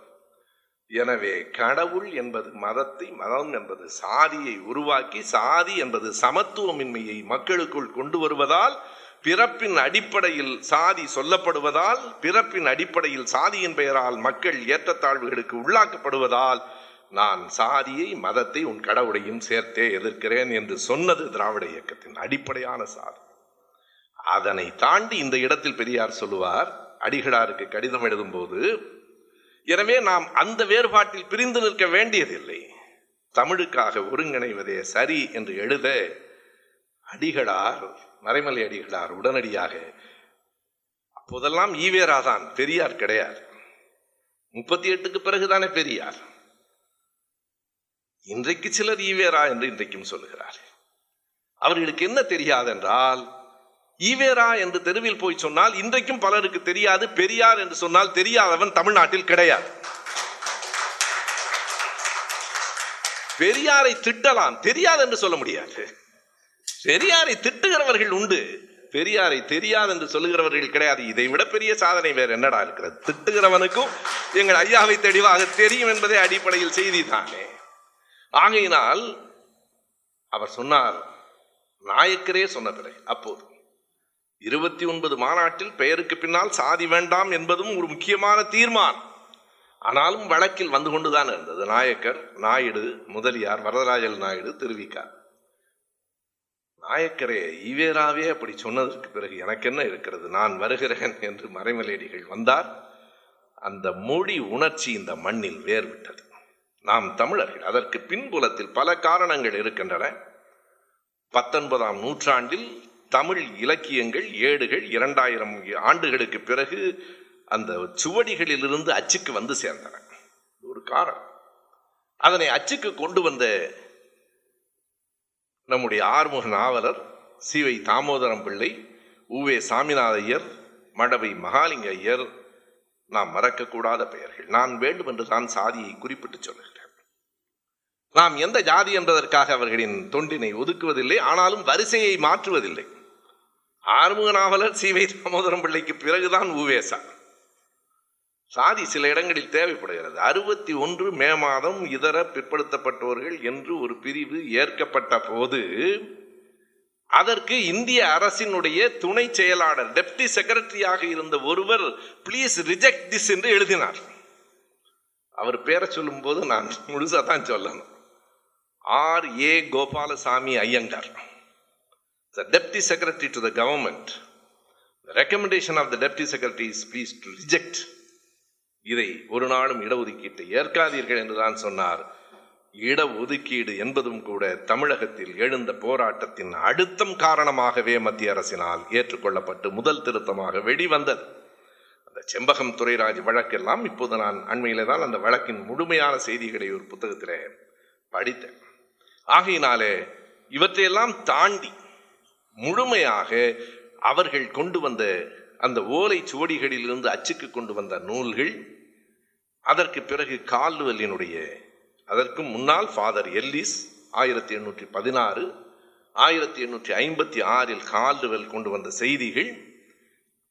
எனவே கடவுள் என்பது மதத்தை மதம் என்பது சாதியை உருவாக்கி சாதி என்பது சமத்துவமின்மையை மக்களுக்குள் கொண்டு வருவதால் பிறப்பின் அடிப்படையில் சாதி சொல்லப்படுவதால் பிறப்பின் அடிப்படையில் சாதியின் பெயரால் மக்கள் ஏற்றத்தாழ்வுகளுக்கு உள்ளாக்கப்படுவதால் நான் சாதியை மதத்தை உன் கடவுளையும் சேர்த்தே எதிர்க்கிறேன் என்று சொன்னது திராவிட இயக்கத்தின் அடிப்படையான சாதி. அதனை தாண்டி இந்த இடத்தில் பெரியார் சொல்லுவார் அடிகளாருக்கு கடிதம் எழுதும்போது எனவே நாம் அந்த வேறுபாட்டில் பிரிந்து நிற்க வேண்டியதில்லை. தமிழுக்காக ஒருங்கிணைவதே சரி என்று எழுத அடிகளார் மறைமலை அடிகளார் உடனடியாக அப்போதெல்லாம் ஈவேரா தான் பெரியார் கிடையாது. முப்பத்தி எட்டுக்கு பிறகுதானே பெரியார். இன்றைக்கு சிலர் ஈவேரா என்று இன்றைக்கும் சொல்லுகிறார் அவர்களுக்கு என்ன தெரியாதென்றால் ஈவேரா என்று தெருவில் போய் சொன்னால் இன்றைக்கும் பலருக்கு தெரியாது பெரியார் என்று சொன்னால் தெரியாதவன் தமிழ்நாட்டில் கிடையாது. பெரியாரை திட்டலாம் தெரியாது என்று சொல்ல முடியாது. பெரியாரை திட்டுகிறவர்கள் உண்டு. பெரியாரை தெரியாது என்று சொல்லுகிறவர்கள் கிடையாது. இதை விட பெரிய சாதனை வேற என்னடா இருக்கிறது? திட்டுகிறவனுக்கும் எங்கள் ஐயாவை தெளிவாக தெரியும் என்பதே அடிப்படையில் செய்தி தானே ஆகையினால் அவர் சொன்னார் நாயக்கரே சொன்ன பிறகு அப்போது. இருபத்தி ஒன்பது மாநாட்டில் பெயருக்கு பின்னால் சாதி வேண்டாம் என்பதும் ஒரு முக்கியமான தீர்மானம். ஆனாலும் வழக்கில் வந்து கொண்டுதான் இருந்தது. நாயக்கர் நாயுடு முதலியார் வரதராஜல் நாயுடு திருவிக்கார். நாயக்கரே ஈவேராவே அப்படி சொன்னதற்கு பிறகு எனக்கு என்ன இருக்கிறது? நான் வருகிறேன் என்று மறைமலேடிகள் வந்தார். அந்த மொழி உணர்ச்சி இந்த மண்ணில் வேர்விட்டது. நாம் தமிழர்கள் அதற்கு பின்புலத்தில் பல காரணங்கள் இருக்கின்றன. பத்தொன்பதாம் நூற்றாண்டில் தமிழ் இலக்கியங்கள் ஏடுகள் இரண்டாயிரம் ஆண்டுகளுக்கு பிறகு அந்த சுவடிகளிலிருந்து அச்சுக்கு வந்து சேர்ந்தன. ஒரு காரணம். அதனை அச்சுக்கு கொண்டு வந்த நம்முடைய ஆறுமுக நாவலர் சிவை தாமோதரம் பிள்ளை உவே சாமிநாத ஐயர் மடவை மகாலிங்க ஐயர் நாம் மறக்கக்கூடாத பெயர்கள். நான் வேண்டும் என்று தான் சாதியை குறிப்பிட்டு சொல்லுகிறேன். நாம் எந்த ஜாதி என்பதற்காக அவர்களின் தொண்டினை ஒதுக்குவதில்லை ஆனாலும் வரிசையை மாற்றுவதில்லை. ஆறுமுக நாவலர் சிவை தாமோதரம் பிள்ளைக்கு பிறகுதான் உவேசா. சாதி சில இடங்களில் தேவைப்படுகிறது. அறுபத்தி ஒன்று மே மாதம் இதர பிற்படுத்தப்பட்டவர்கள் என்று ஒரு பிரிவு ஏற்கப்பட்ட போது அதற்கு இந்திய அரசினுடைய துணை செயலாளர் டெப்டி செக்ரட்டரியாக இருந்த ஒருவர் ப்ளீஸ் ரிஜெக்ட் திஸ் என்று எழுதினார். அவர் பேரை சொல்லும்போது நான் முழுசாக தான் சொல்லணும். R A Gopalaswami Ayyangar. The deputy secretary to the government. The recommendation of the deputy secretary is please to reject. இதை ஒரு நாளும் இடஒதுக்கீட்டை ஏற்காதீர்கள் என்றுதான் சொன்னார். இடஒதுக்கீடு என்பதும் கூட தமிழகத்தில் எழுந்த போராட்டத்தின் அழுத்தம் காரணமாகவே மத்திய அரசினால் ஏற்றுக்கொள்ளப்பட்டு முதல் திருத்தமாக வெளிவந்தது. அந்த செம்பகம் துரைராஜ் வழக்கெல்லாம் இப்போது நான் அண்மையிலே தான் அந்த வழக்கின் முழுமையான செய்திகளை ஒரு புத்தகத்திலே படித்தேன். ஆகையினாலே இவற்றையெல்லாம் தாண்டி முழுமையாக அவர்கள் கொண்டு வந்த அந்த ஓலை சுவடிகளிலிருந்து அச்சுக்கு கொண்டு வந்த நூல்கள் அதற்கு பிறகு கால்டுவெல்லினுடைய அதற்கு முன்னால் ஃபாதர் எல்லிஸ் ஆயிரத்தி எண்ணூற்றி பதினாறு ஆயிரத்தி எண்ணூற்றி ஐம்பத்தி ஆறில் கால்டுவெல் கொண்டு வந்த செய்திகள்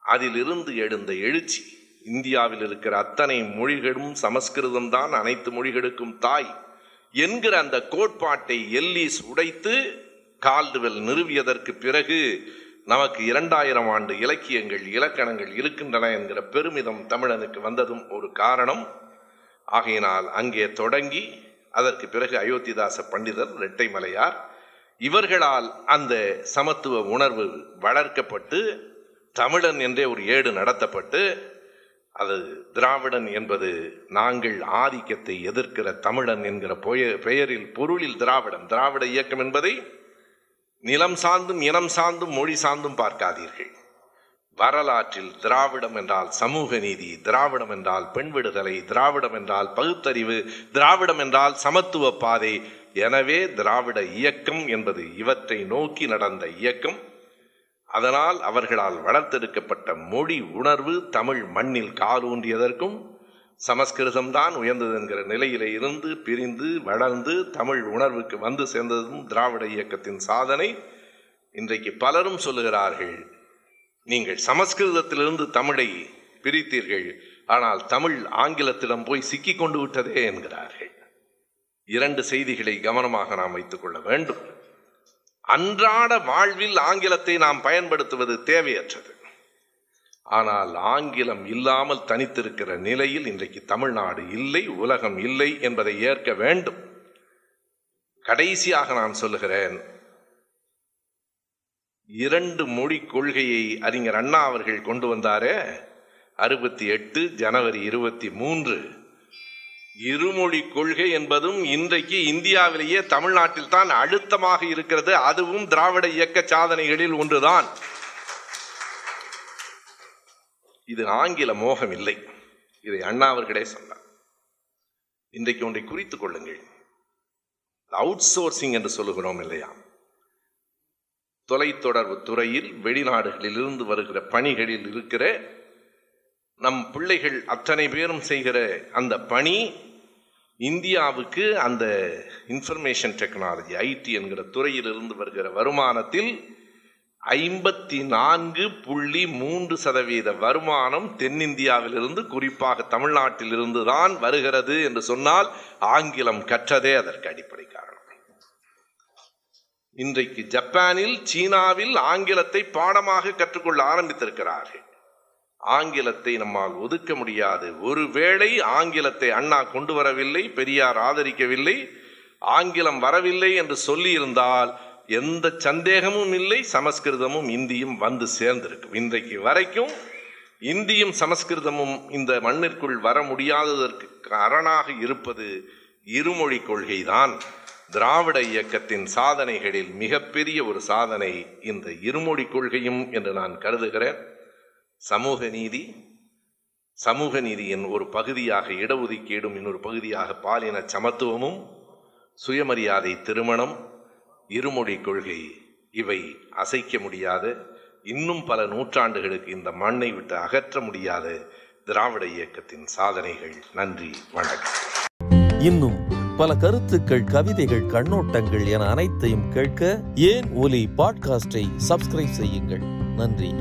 அதிலிருந்து எழுந்த எழுச்சி இந்தியாவில் இருக்கிற அத்தனை மொழிகளும் சமஸ்கிருதம் தான் அனைத்து மொழிகளுக்கும் தாய் என்கிற அந்த கோட்பாட்டை எல்லீஸ் உடைத்து கால்டுவெல் நிறுவியதற்கு பிறகு நமக்கு இரண்டாயிரம் ஆண்டு இலக்கியங்கள் இலக்கணங்கள் இருக்கின்றன என்கிற பெருமிதம் தமிழனுக்கு வந்ததும் ஒரு காரணம். ஆகையினால் அங்கே தொடங்கி அதற்கு பிறகு அயோத்திதாச பண்டிதர் இரட்டைமலையார் இவர்களால் அந்த சமத்துவ உணர்வு வளர்க்கப்பட்டு தமிழன் என்றே ஒரு ஏடு நடத்தப்பட்டு அது திராவிடன் என்பது நாங்கள் ஆதிக்கத்தை எதிர்க்கிற தமிழன் என்கிற பெயரில் பொருளில் திராவிடன் திராவிட இயக்கம் என்பதை நிலம் சார்ந்தும் இனம் சார்ந்தும் மொழி சார்ந்தும் பார்க்காதீர்கள். வரலாற்றில் திராவிடம் என்றால் சமூக நீதி திராவிடம் என்றால் பெண் விடுதலை திராவிடம் என்றால் பகுத்தறிவு திராவிடம் என்றால் சமத்துவ பாதை. எனவே திராவிட இயக்கம் என்பது இவற்றை நோக்கி நடந்த இயக்கம். அதனால் அவர்களால் வளர்த்தெடுக்கப்பட்ட மொழி உணர்வு தமிழ் மண்ணில் காலூன்றியதற்கும் சமஸ்கிருதம்தான் உயர்ந்தது என்கிற நிலையில இருந்து பிரிந்து வளர்ந்து தமிழ் உணர்வுக்கு வந்து சேர்ந்ததும் திராவிட இயக்கத்தின் சாதனை. இன்றைக்கு பலரும் சொல்லுகிறார்கள் நீங்கள் சமஸ்கிருதத்திலிருந்து தமிழை பிரித்தீர்கள் ஆனால் தமிழ் ஆங்கிலத்திடம் போய் சிக்கிக் கொண்டு விட்டதே என்கிறார்கள். இரண்டு செய்திகளை கவனமாக நாம் வைத்துக் கொள்ள வேண்டும். அன்றாட வாழ்வில் ஆங்கிலத்தை நாம் பயன்படுத்துவது தேவையற்றது. ஆனால் ஆங்கிலம் இல்லாமல் தனித்திருக்கிற நிலையில் இன்றைக்கு தமிழ்நாடு இல்லை உலகம் இல்லை என்பதை ஏற்க வேண்டும். கடைசியாக நான் சொல்லுகிறேன் இரண்டு மொழி கொள்கையை அறிஞர் அண்ணா அவர்கள் கொண்டு வந்தாரே அறுபத்தி எட்டு ஜனவரி இருபத்தி மூன்று. இருமொழி கொள்கை என்பதும் இன்றைக்கு இந்தியாவிலேயே தமிழ்நாட்டில் தான் அழுத்தமாக இருக்கிறது அதுவும் திராவிட இயக்க சாதனைகளில் ஒன்றுதான். இது ஆங்கில மோகம் இல்லை இதை அண்ணா அவர்களே சொன்னார். இன்றைக்கு ஒன்றை குறித்து கொள்ளுங்கள். அவுட் சோர்சிங் என்று சொல்லுகிறோம் இல்லையா? தொலைத்தொடர்பு துறையில் வெளிநாடுகளிலிருந்து வருகிற பணிகளில் இருக்கிற நம் பிள்ளைகள் அத்தனை பேரும் செய்கிற அந்த பணி இந்தியாவுக்கு அந்த இன்ஃபர்மேஷன் டெக்னாலஜி ஐடி என்கிற துறையிலிருந்து வருகிற வருமானத்தில் ஐம்பத்தி நான்கு புள்ளி மூன்று சதவீத வருமானம் தென்னிந்தியாவிலிருந்து குறிப்பாக தமிழ்நாட்டிலிருந்து தான் வருகிறது என்று சொன்னால் ஆங்கிலம் கற்றதே அதற்கு அடிப்படை காரணம். இன்றைக்கு ஜப்பானில் சீனாவில் ஆங்கிலத்தை பாடமாக கற்றுக்கொள்ள ஆரம்பித்திருக்கிறார்கள். ஆங்கிலத்தை நம்மால் ஒதுக்க முடியாது. ஒருவேளை ஆங்கிலத்தை அண்ணா கொண்டு வரவில்லை பெரியார் ஆதரிக்கவில்லை ஆங்கிலம் வரவில்லை என்று சொல்லியிருந்தால் எந்த சந்தேகமும் இல்லை சமஸ்கிருதமும் இந்தியும் வந்து சேர்ந்திருக்கும் இன்றைக்கு வரைக்கும் இந்தியும் சமஸ்கிருதமும் இந்த மண்ணிற்குள் வர முடியாததற்கு அரணாக இருப்பது இருமொழி கொள்கைதான். திராவிட இயக்கத்தின் சாதனைகளில் மிகப்பெரிய ஒரு சாதனை இந்த இருமொழி கொள்கையும் என்று நான் கருதுகிறேன். சமூக நீதி சமூக நீதியின் ஒரு பகுதியாக இடஒதுக்கீடும் இன்னொரு பகுதியாக பாலின சமத்துவமும் சுயமரியாதை திருமணம் இருமொழி கொள்கை இவை அசைக்க முடியாத. இன்னும் பல நூற்றாண்டுகளுக்கு இந்த மண்ணை விட்டு அகற்ற முடியாத. திராவிட இயக்கத்தின் சாதனைகள். நன்றி. வணக்கம். இன்னும் பல கருத்துக்கள் கவிதைகள் கண்ணோட்டங்கள் என அனைத்தையும் கேட்க ஏன் ஒலி பாட்காஸ்டை சப்ஸ்கிரைப் செய்யுங்கள். நன்றி.